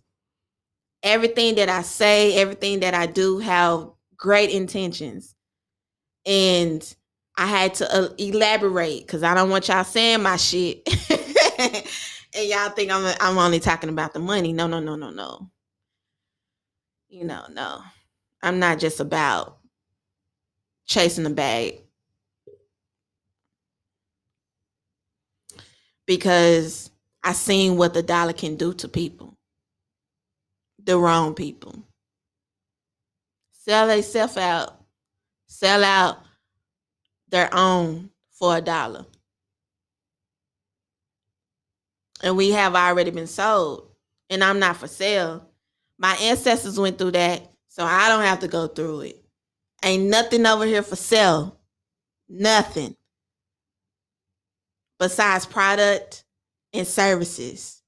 Everything that I say, everything that I do have great intentions. And I had to uh, elaborate because I don't want y'all saying my shit. and y'all think I'm I'm only talking about the money. No, no, no, no, no. You know, no. I'm not just about chasing the bag. Because I seen what the dollar can do to people. The wrong people. Sell themselves out. Sell out their own for a dollar. And we have already been sold. And I'm not for sale. My ancestors went through that, so I don't have to go through it. Ain't nothing over here for sale. Nothing. Besides product and services.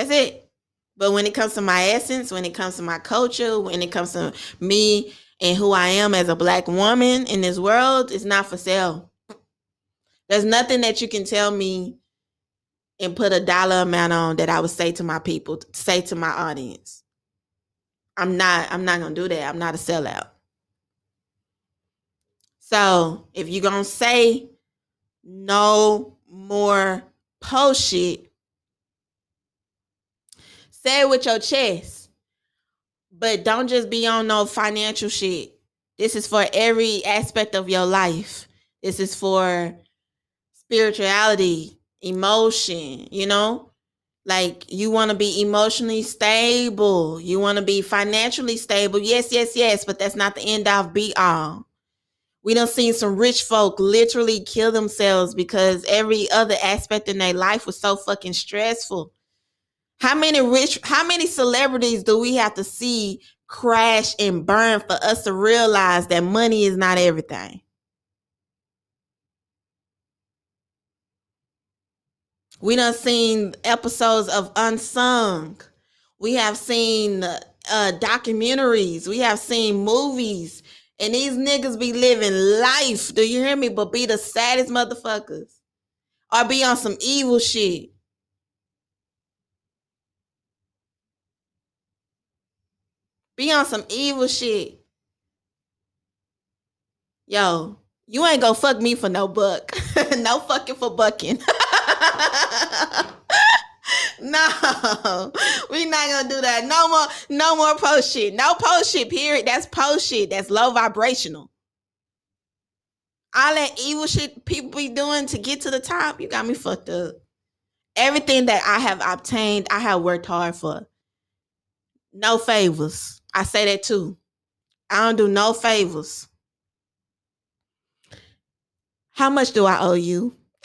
That's it. But when it comes to my essence, when it comes to my culture, when it comes to me and who I am as a black woman in this world, it's not for sale. There's nothing that you can tell me and put a dollar amount on that I would say to my people, say to my audience. I'm not, I'm not gonna do that. I'm not a sellout. So if you're gonna say no more post shit, say it with your chest. But don't just be on no financial shit. This is for every aspect of your life. This is for spirituality, emotion, you know? Like you want to be emotionally stable. You want to be financially stable. Yes, yes, yes, but that's not the end of be all. We done seen some rich folk literally kill themselves because every other aspect in their life was so fucking stressful. How many rich, how many celebrities do we have to see crash and burn for us to realize that money is not everything? We done seen episodes of Unsung. We have seen uh, documentaries. We have seen movies. And these niggas be living life. Do you hear me? But be the saddest motherfuckers. Or be on some evil shit. Be on some evil shit. Yo, you ain't gonna fuck me for no buck. no fucking for bucking. no, we not gonna do that. No more, no more post shit. No post shit, period. That's post shit. That's low vibrational. All that evil shit people be doing to get to the top, you got me fucked up. Everything that I have obtained, I have worked hard for. No favors. I say that too. I don't do no favors. How much do I owe you?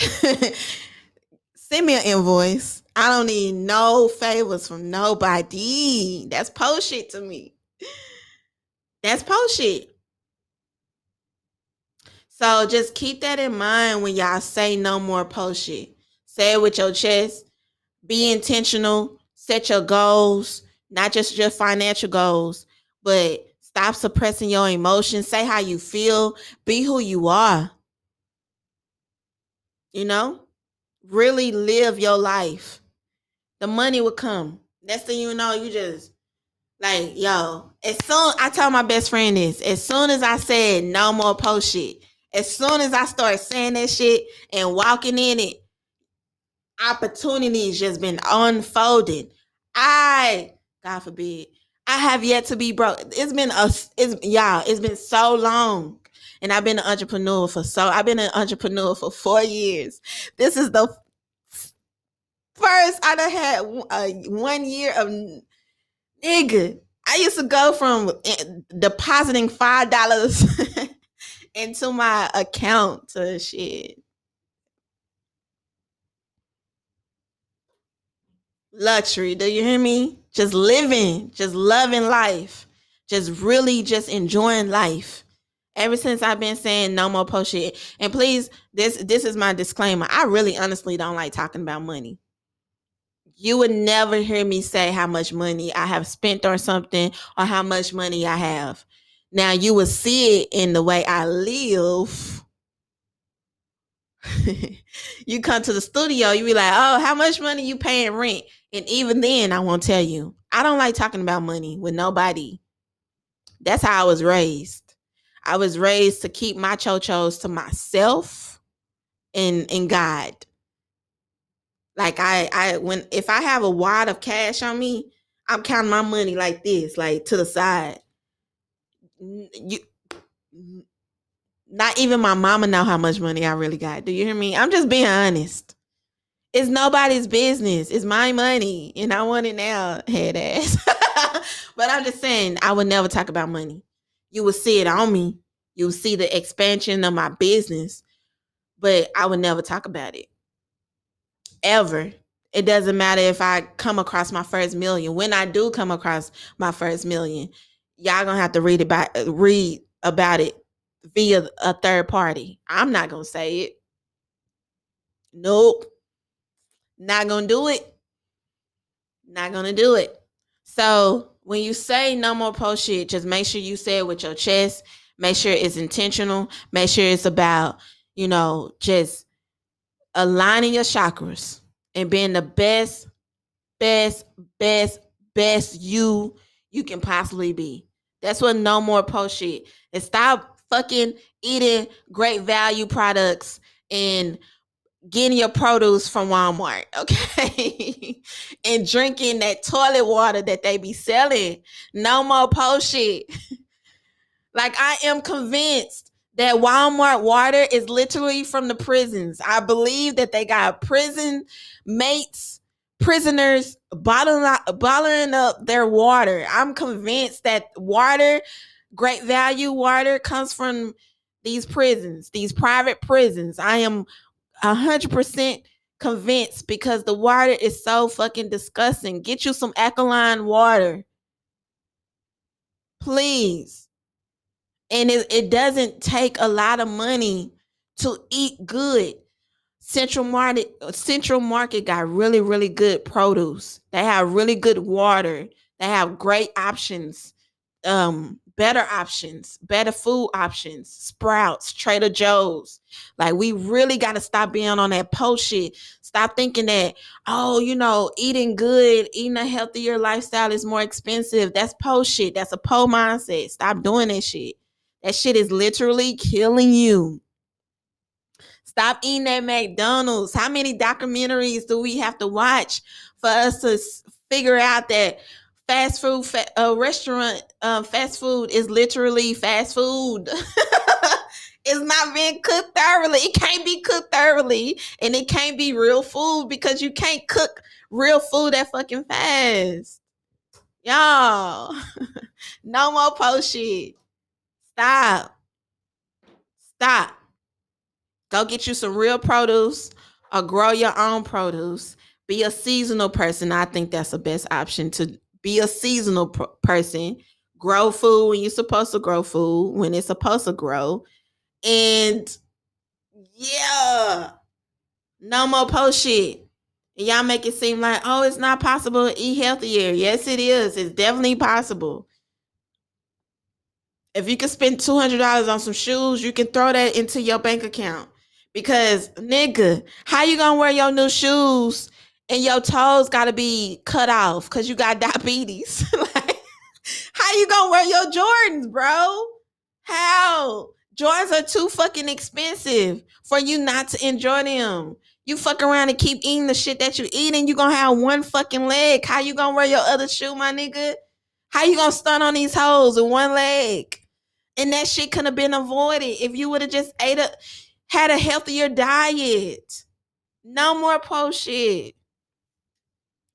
Send me an invoice. I don't need no favors from nobody. That's post shit to me. That's post shit. So just keep that in mind when y'all say no more post shit. Say it with your chest. Be intentional. Set your goals, not just your financial goals, but stop suppressing your emotions. Say how you feel. Be who you are. You know? Really live your life. The money will come. Next thing you know, you just like, yo, as soon I tell my best friend this, as soon as I said no more post shit, as soon as I start saying that shit and walking in it, opportunities just been unfolding. I, God forbid, I have yet to be broke. It's been a, it's y'all, it's been so long. And I've been an entrepreneur for so I've been an entrepreneur for four years. This is the first I done had a one year of nigga. I used to go from eh, depositing five dollars into my account to shit. Luxury, do you hear me? Just living, just loving life, just really just enjoying life. Ever since I've been saying no more post shit. And please, this this is my disclaimer. I really honestly don't like talking about money. You would never hear me say how much money I have spent on something or how much money I have. Now you will see it in the way I live. you come to the studio, you be like, oh, how much money you paying rent? And even then, I won't tell you. I don't like talking about money with nobody. That's how I was raised. I was raised to keep my chochos to myself and and God. Like I I when if I have a wad of cash on me, I'm counting my money like this, like to the side. You not even my mama know how much money I really got. Do you hear me? I'm just being honest. It's nobody's business. It's my money, and I want it now, head ass. but I'm just saying, I would never talk about money. You will see it on me. You will see the expansion of my business, but I would never talk about it ever. It doesn't matter if I come across my first million. When I do come across my first million, y'all gonna have to read about read about it via a third party. I'm not gonna say it. Nope. Not gonna do it. Not gonna do it. So when you say no more post shit, just make sure you say it with your chest. Make sure it's intentional. Make sure it's about, you know, just aligning your chakras and being the best, best, best, best you you can possibly be. That's what no more post shit. And stop fucking eating great value products and getting your produce from Walmart, okay? and drinking that toilet water that they be selling. No more post shit. like I am convinced that Walmart water is literally from the prisons. I believe that they got prison mates, prisoners bottling up, bottling up their water. I'm convinced that water, great value water, comes from these prisons, these private prisons. I am a hundred percent convinced because the water is so fucking disgusting. Get you some alkaline water. Please. And it, it doesn't take a lot of money to eat good. Central Market Central Market got really, really good produce. They have really good water. They have great options. Um, better options, better food options, Sprouts, Trader Joe's. Like we really got to stop being on that post shit. Stop thinking that, oh, you know, eating good, eating a healthier lifestyle is more expensive. That's post shit. That's a po mindset. Stop doing that shit. That shit is literally killing you. Stop eating at McDonald's. How many documentaries do we have to watch for us to figure out that fast food fa- a restaurant um, fast food is literally fast food. It's not being cooked thoroughly. It can't be cooked thoroughly and it can't be real food because you can't cook real food that fucking fast. Y'all no more post shit. Stop. Stop. Go get you some real produce or grow your own produce. Be a seasonal person. I think that's the best option to be a seasonal p- person, grow food when you're supposed to grow food, when it's supposed to grow. And yeah, no more post shit. And y'all make it seem like, oh, it's not possible to eat healthier. Yes, it is. It's definitely possible. If you can spend $200 on some shoes, you can throw that into your bank account. Because, nigga, how you gonna wear your new shoes and your toes got to be cut off because you got diabetes. like, how you gonna wear your Jordans, bro? How? Jordans are too fucking expensive for you not to enjoy them. You fuck around and keep eating the shit that you eat, and you gonna have one fucking leg. How you gonna wear your other shoe, my nigga? How you gonna stunt on these hoes with one leg? And that shit could have been avoided if you would have just ate a had a healthier diet. No more post shit.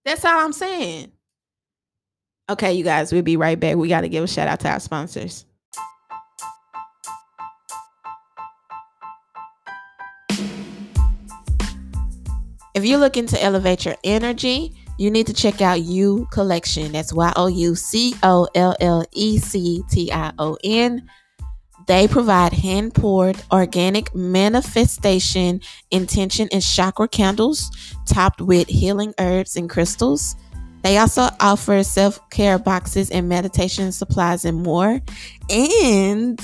That's all I'm saying. Okay, you guys, we'll be right back. We got to give a shout out to our sponsors. If you're looking to elevate your energy, you need to check out You Collection. That's Y O U C O L L E C T I O N. They provide hand poured organic manifestation, intention, and chakra candles topped with healing herbs and crystals. They also offer self care boxes and meditation supplies and more. And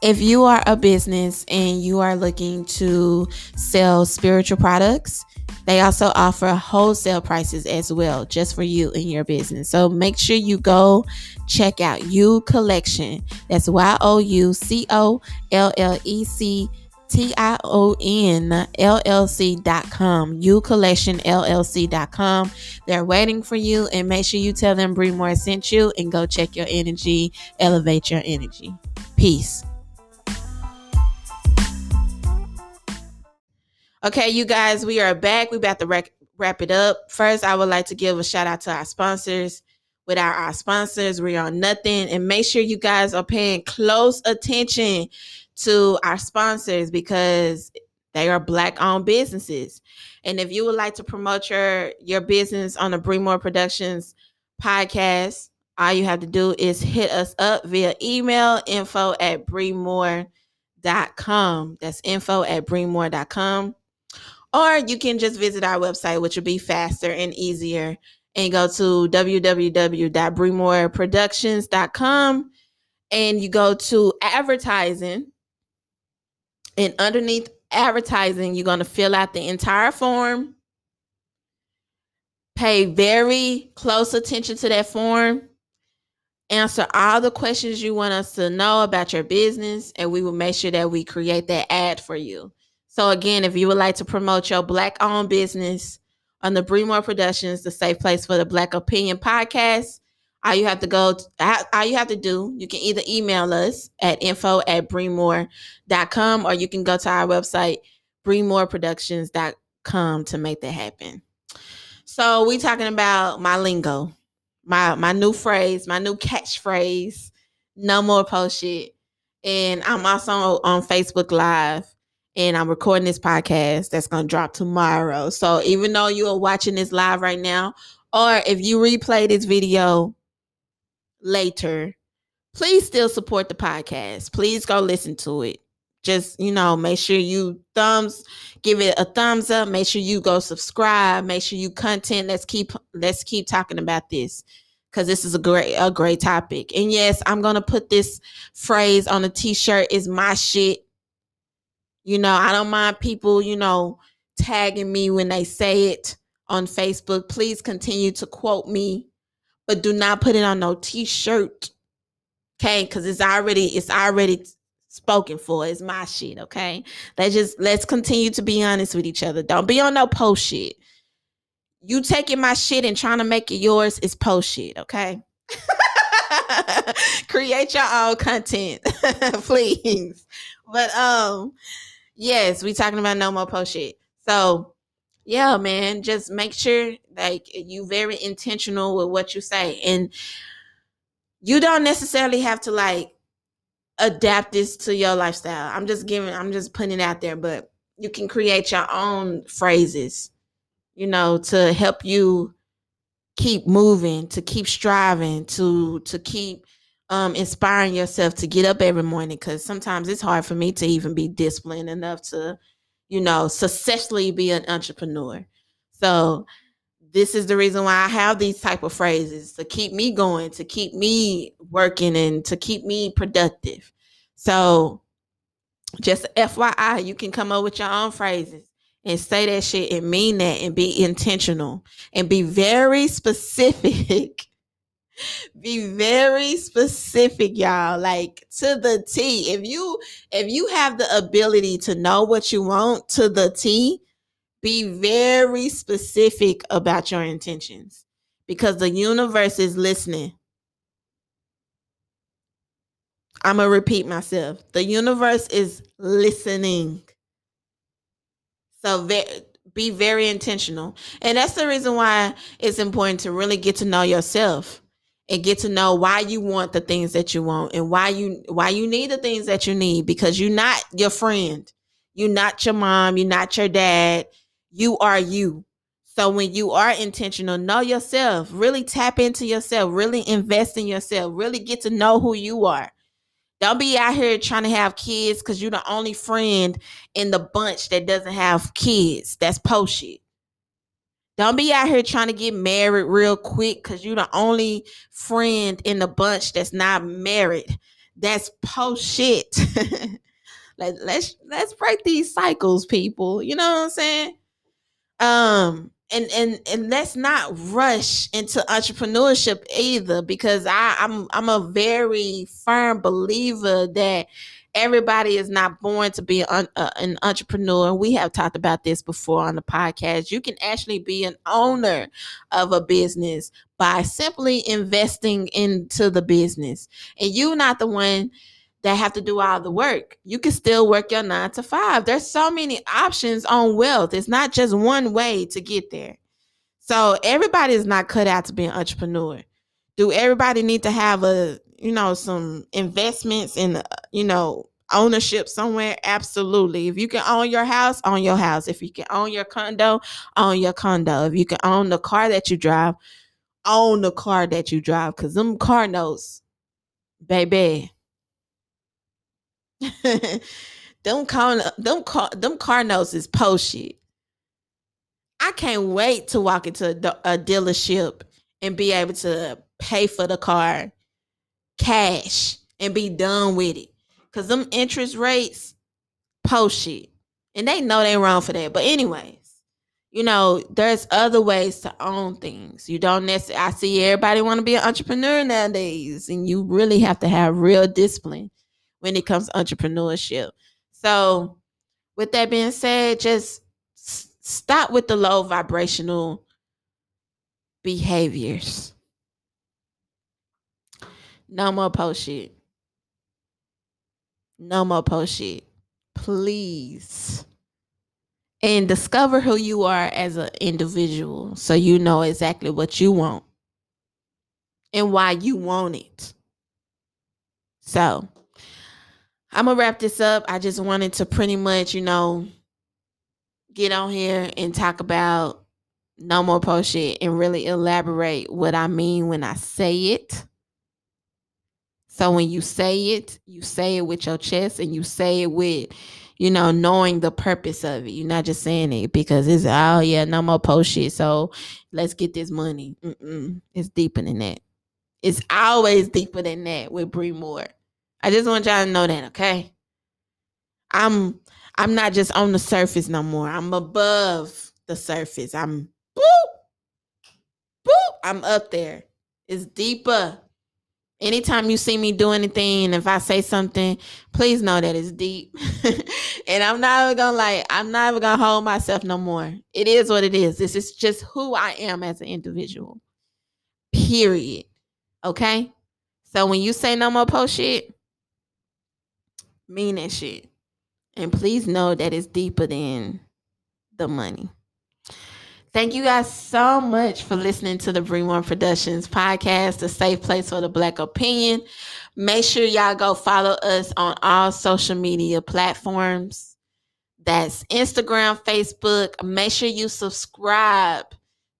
if you are a business and you are looking to sell spiritual products, they also offer wholesale prices as well, just for you and your business. So make sure you go check out You Collection. That's Y O U C O L L E C T I O N LLC.com. You Collection LLC.com. They're waiting for you, and make sure you tell them Bree Moore sent you and go check your energy, elevate your energy. Peace. Okay, you guys, we are back. We about to wrap it up. First, I would like to give a shout out to our sponsors. Without our sponsors, we are nothing. And make sure you guys are paying close attention to our sponsors because they are black owned businesses. And if you would like to promote your your business on the Bree Moore Productions podcast, all you have to do is hit us up via email info at bringmore.com. That's info at bringmore.com. Or you can just visit our website, which will be faster and easier, and go to www.bremore.productions.com and you go to advertising. And underneath advertising, you're going to fill out the entire form. Pay very close attention to that form. Answer all the questions you want us to know about your business, and we will make sure that we create that ad for you. So again, if you would like to promote your black owned business on the Bree Moore Productions, the safe place for the Black Opinion podcast, all you have to go to, all you have to do, you can either email us at info at bremore.com or you can go to our website, bremoreproductions.com to make that happen. So we talking about my lingo, my my new phrase, my new catchphrase, no more post shit. And I'm also on Facebook Live and I'm recording this podcast that's going to drop tomorrow. So even though you are watching this live right now, or if you replay this video later, please still support the podcast. Please go listen to it. Just, you know, make sure you thumbs give it a thumbs up. Make sure you go subscribe. Make sure you content. Let's keep let's keep talking about this because this is a great a great topic. And yes, I'm gonna put this phrase on a t-shirt is my shit you know, I don't mind people, you know, tagging me when they say it on Facebook. Please continue to quote me, but do not put it on no t-shirt. Okay, because it's already it's already spoken for. It's my shit. Okay. Let's just let's continue to be honest with each other. Don't be on no post shit. You taking my shit and trying to make it yours is post shit, okay? Create your own content, please. But um Yes, we talking about no more post shit. So yeah, man, just make sure like you very intentional with what you say. And you don't necessarily have to like adapt this to your lifestyle. I'm just giving, I'm just putting it out there, but you can create your own phrases, you know, to help you keep moving, to keep striving, to to keep um, inspiring yourself to get up every morning because sometimes it's hard for me to even be disciplined enough to, you know, successfully be an entrepreneur. So this is the reason why I have these type of phrases to keep me going, to keep me working, and to keep me productive. So just FYI, you can come up with your own phrases and say that shit and mean that and be intentional and be very specific be very specific y'all. Like to the t if you if you have the ability to know what you want to the t be very specific about your intentions because the universe is listening. I'm gonna repeat myself. The universe is listening. So very be very intentional. And that's the reason why it's important to really get to know yourself and get to know why you want the things that you want and why you why you need the things that you need because you're not your friend you're not your mom you're not your dad You are you. So when you are intentional, know yourself, really tap into yourself, really invest in yourself, really get to know who you are. Don't be out here trying to have kids because you're the only friend in the bunch that doesn't have kids. That's post shit. Don't be out here trying to get married real quick because you're the only friend in the bunch that's not married. That's post shit. Let, let's let's break these cycles, people. You know what I'm saying? Um, and and and let's not rush into entrepreneurship either because I, I'm I'm a very firm believer that everybody is not born to be an, uh, an entrepreneur. We have talked about this before on the podcast. You can actually be an owner of a business by simply investing into the business, and you're not the one that have to do all the work. You can still work your nine to five. There's so many options on wealth. It's not just one way to get there. So everybody is not cut out to be an entrepreneur. Do everybody need to have a, you know, some investments in, uh, you know, ownership somewhere? Absolutely. If you can own your house, own your house. If you can own your condo, own your condo. If you can own the car that you drive, own the car that you drive. Cause them car notes, baby, them car them car them car notes is post shit. I can't wait to walk into a, a dealership and be able to pay for the car cash and be done with it. Cause them interest rates post shit. And they know they wrong for that. But anyways, you know, there's other ways to own things. You don't necessarily I see everybody want to be an entrepreneur nowadays. And you really have to have real discipline when it comes to entrepreneurship. So, with that being said, just stop with the low vibrational behaviors. No more post shit. No more post shit. Please. And discover who you are as an individual so you know exactly what you want and why you want it. So, I'm gonna wrap this up. I just wanted to pretty much, you know, get on here and talk about no more post shit and really elaborate what I mean when I say it. So when you say it, you say it with your chest and you say it with, you know, knowing the purpose of it. You're not just saying it because it's oh yeah, no more post shit. So let's get this money. Mm-mm. It's deeper than that. It's always deeper than that with Bree Moore. I just want y'all to know that, okay? I'm I'm not just on the surface no more. I'm above the surface. I'm boop, boop. I'm up there. It's deeper. Anytime you see me do anything, if I say something, please know that it's deep. and I'm not even gonna like, I'm not even gonna hold myself no more. It is what it is. This is just who I am as an individual. Period. Okay? So when you say no more post shit, mean that shit. And please know that it's deeper than the money. Thank you guys so much for listening to the Bree Moore Productions podcast, the safe place for the black opinion. Make sure y'all go follow us on all social media platforms. That's Instagram, Facebook. Make sure you subscribe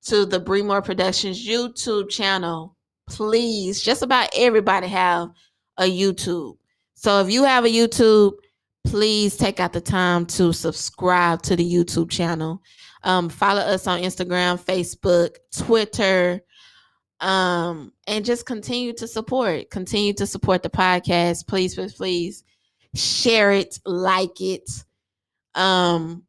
to the Bree Moore Productions YouTube channel. Please, just about everybody have a YouTube. So if you have a YouTube, please take out the time to subscribe to the YouTube channel. Um, follow us on Instagram, Facebook, Twitter, um, and just continue to support. Continue to support the podcast. Please, please, please share it, like it. Um,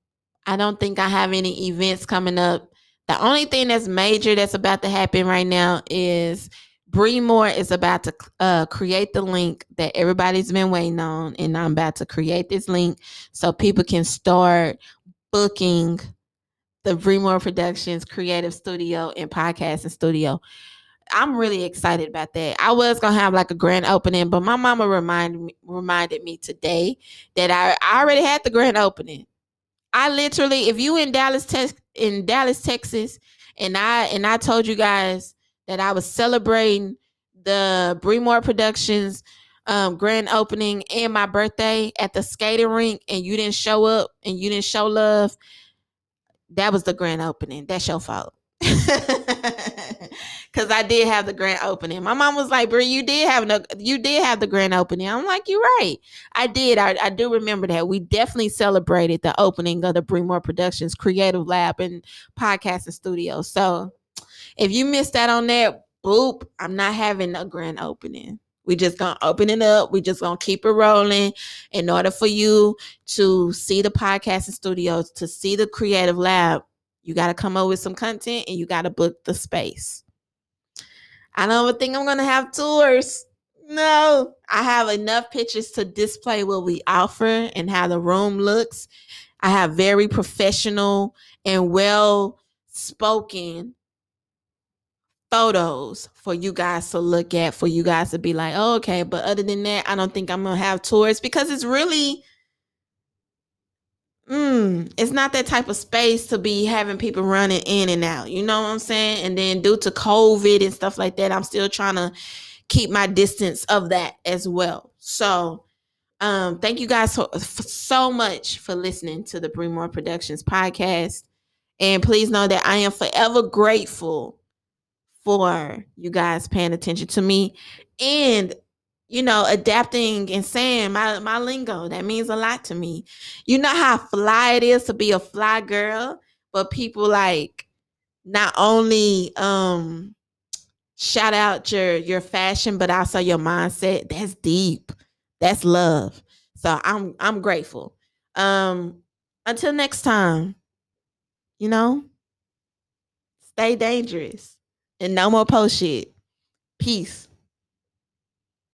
I don't think I have any events coming up. The only thing that's major that's about to happen right now is Bree Moore is about to uh, create the link that everybody's been waiting on, and I'm about to create this link so people can start booking the Bree Moore Productions Creative Studio and Podcasting Studio. I'm really excited about that. I was gonna have like a grand opening, but my mama reminded me reminded me today that I, I already had the grand opening. I literally, if you in Dallas, Tex in Dallas, Texas, and I and I told you guys that I was celebrating the Bree Moore Productions um, grand opening and my birthday at the skating rink, and you didn't show up and you didn't show love. That was the grand opening. That's your fault. Cause I did have the grand opening. My mom was like, "Bree, you did have no, you did have the grand opening." I'm like, "You're right. I did. I, I do remember that. We definitely celebrated the opening of the Bree Moore Productions Creative Lab and Podcasting Studio. So, if you missed that on that, boop, I'm not having a grand opening. We just gonna open it up. We just gonna keep it rolling. In order for you to see the podcasting studios, to see the creative lab, you got to come up with some content and you got to book the space. I don't think I'm to have tours. No, I have enough pictures to display what we offer and how the room looks. I have very professional and well spoken photos for you guys to look at, for you guys to be like, oh, okay. But other than that, I don't think I'm to have tours because it's really mm, it's not that type of space to be having people running in and out. You know what I'm saying? And then due to COVID and stuff like that, I'm still trying to keep my distance of that as well. So, um, thank you guys so, so much for listening to the Bree Moore Productions podcast. And please know that I am forever grateful for you guys paying attention to me and you know, adapting and saying my, my lingo. That means a lot to me. You know how fly it is to be a fly girl, but people like not only um shout out your your fashion, but also your mindset. That's deep. That's love. So I'm I'm grateful. Um until next time, you know, stay dangerous and no more post shit. Peace.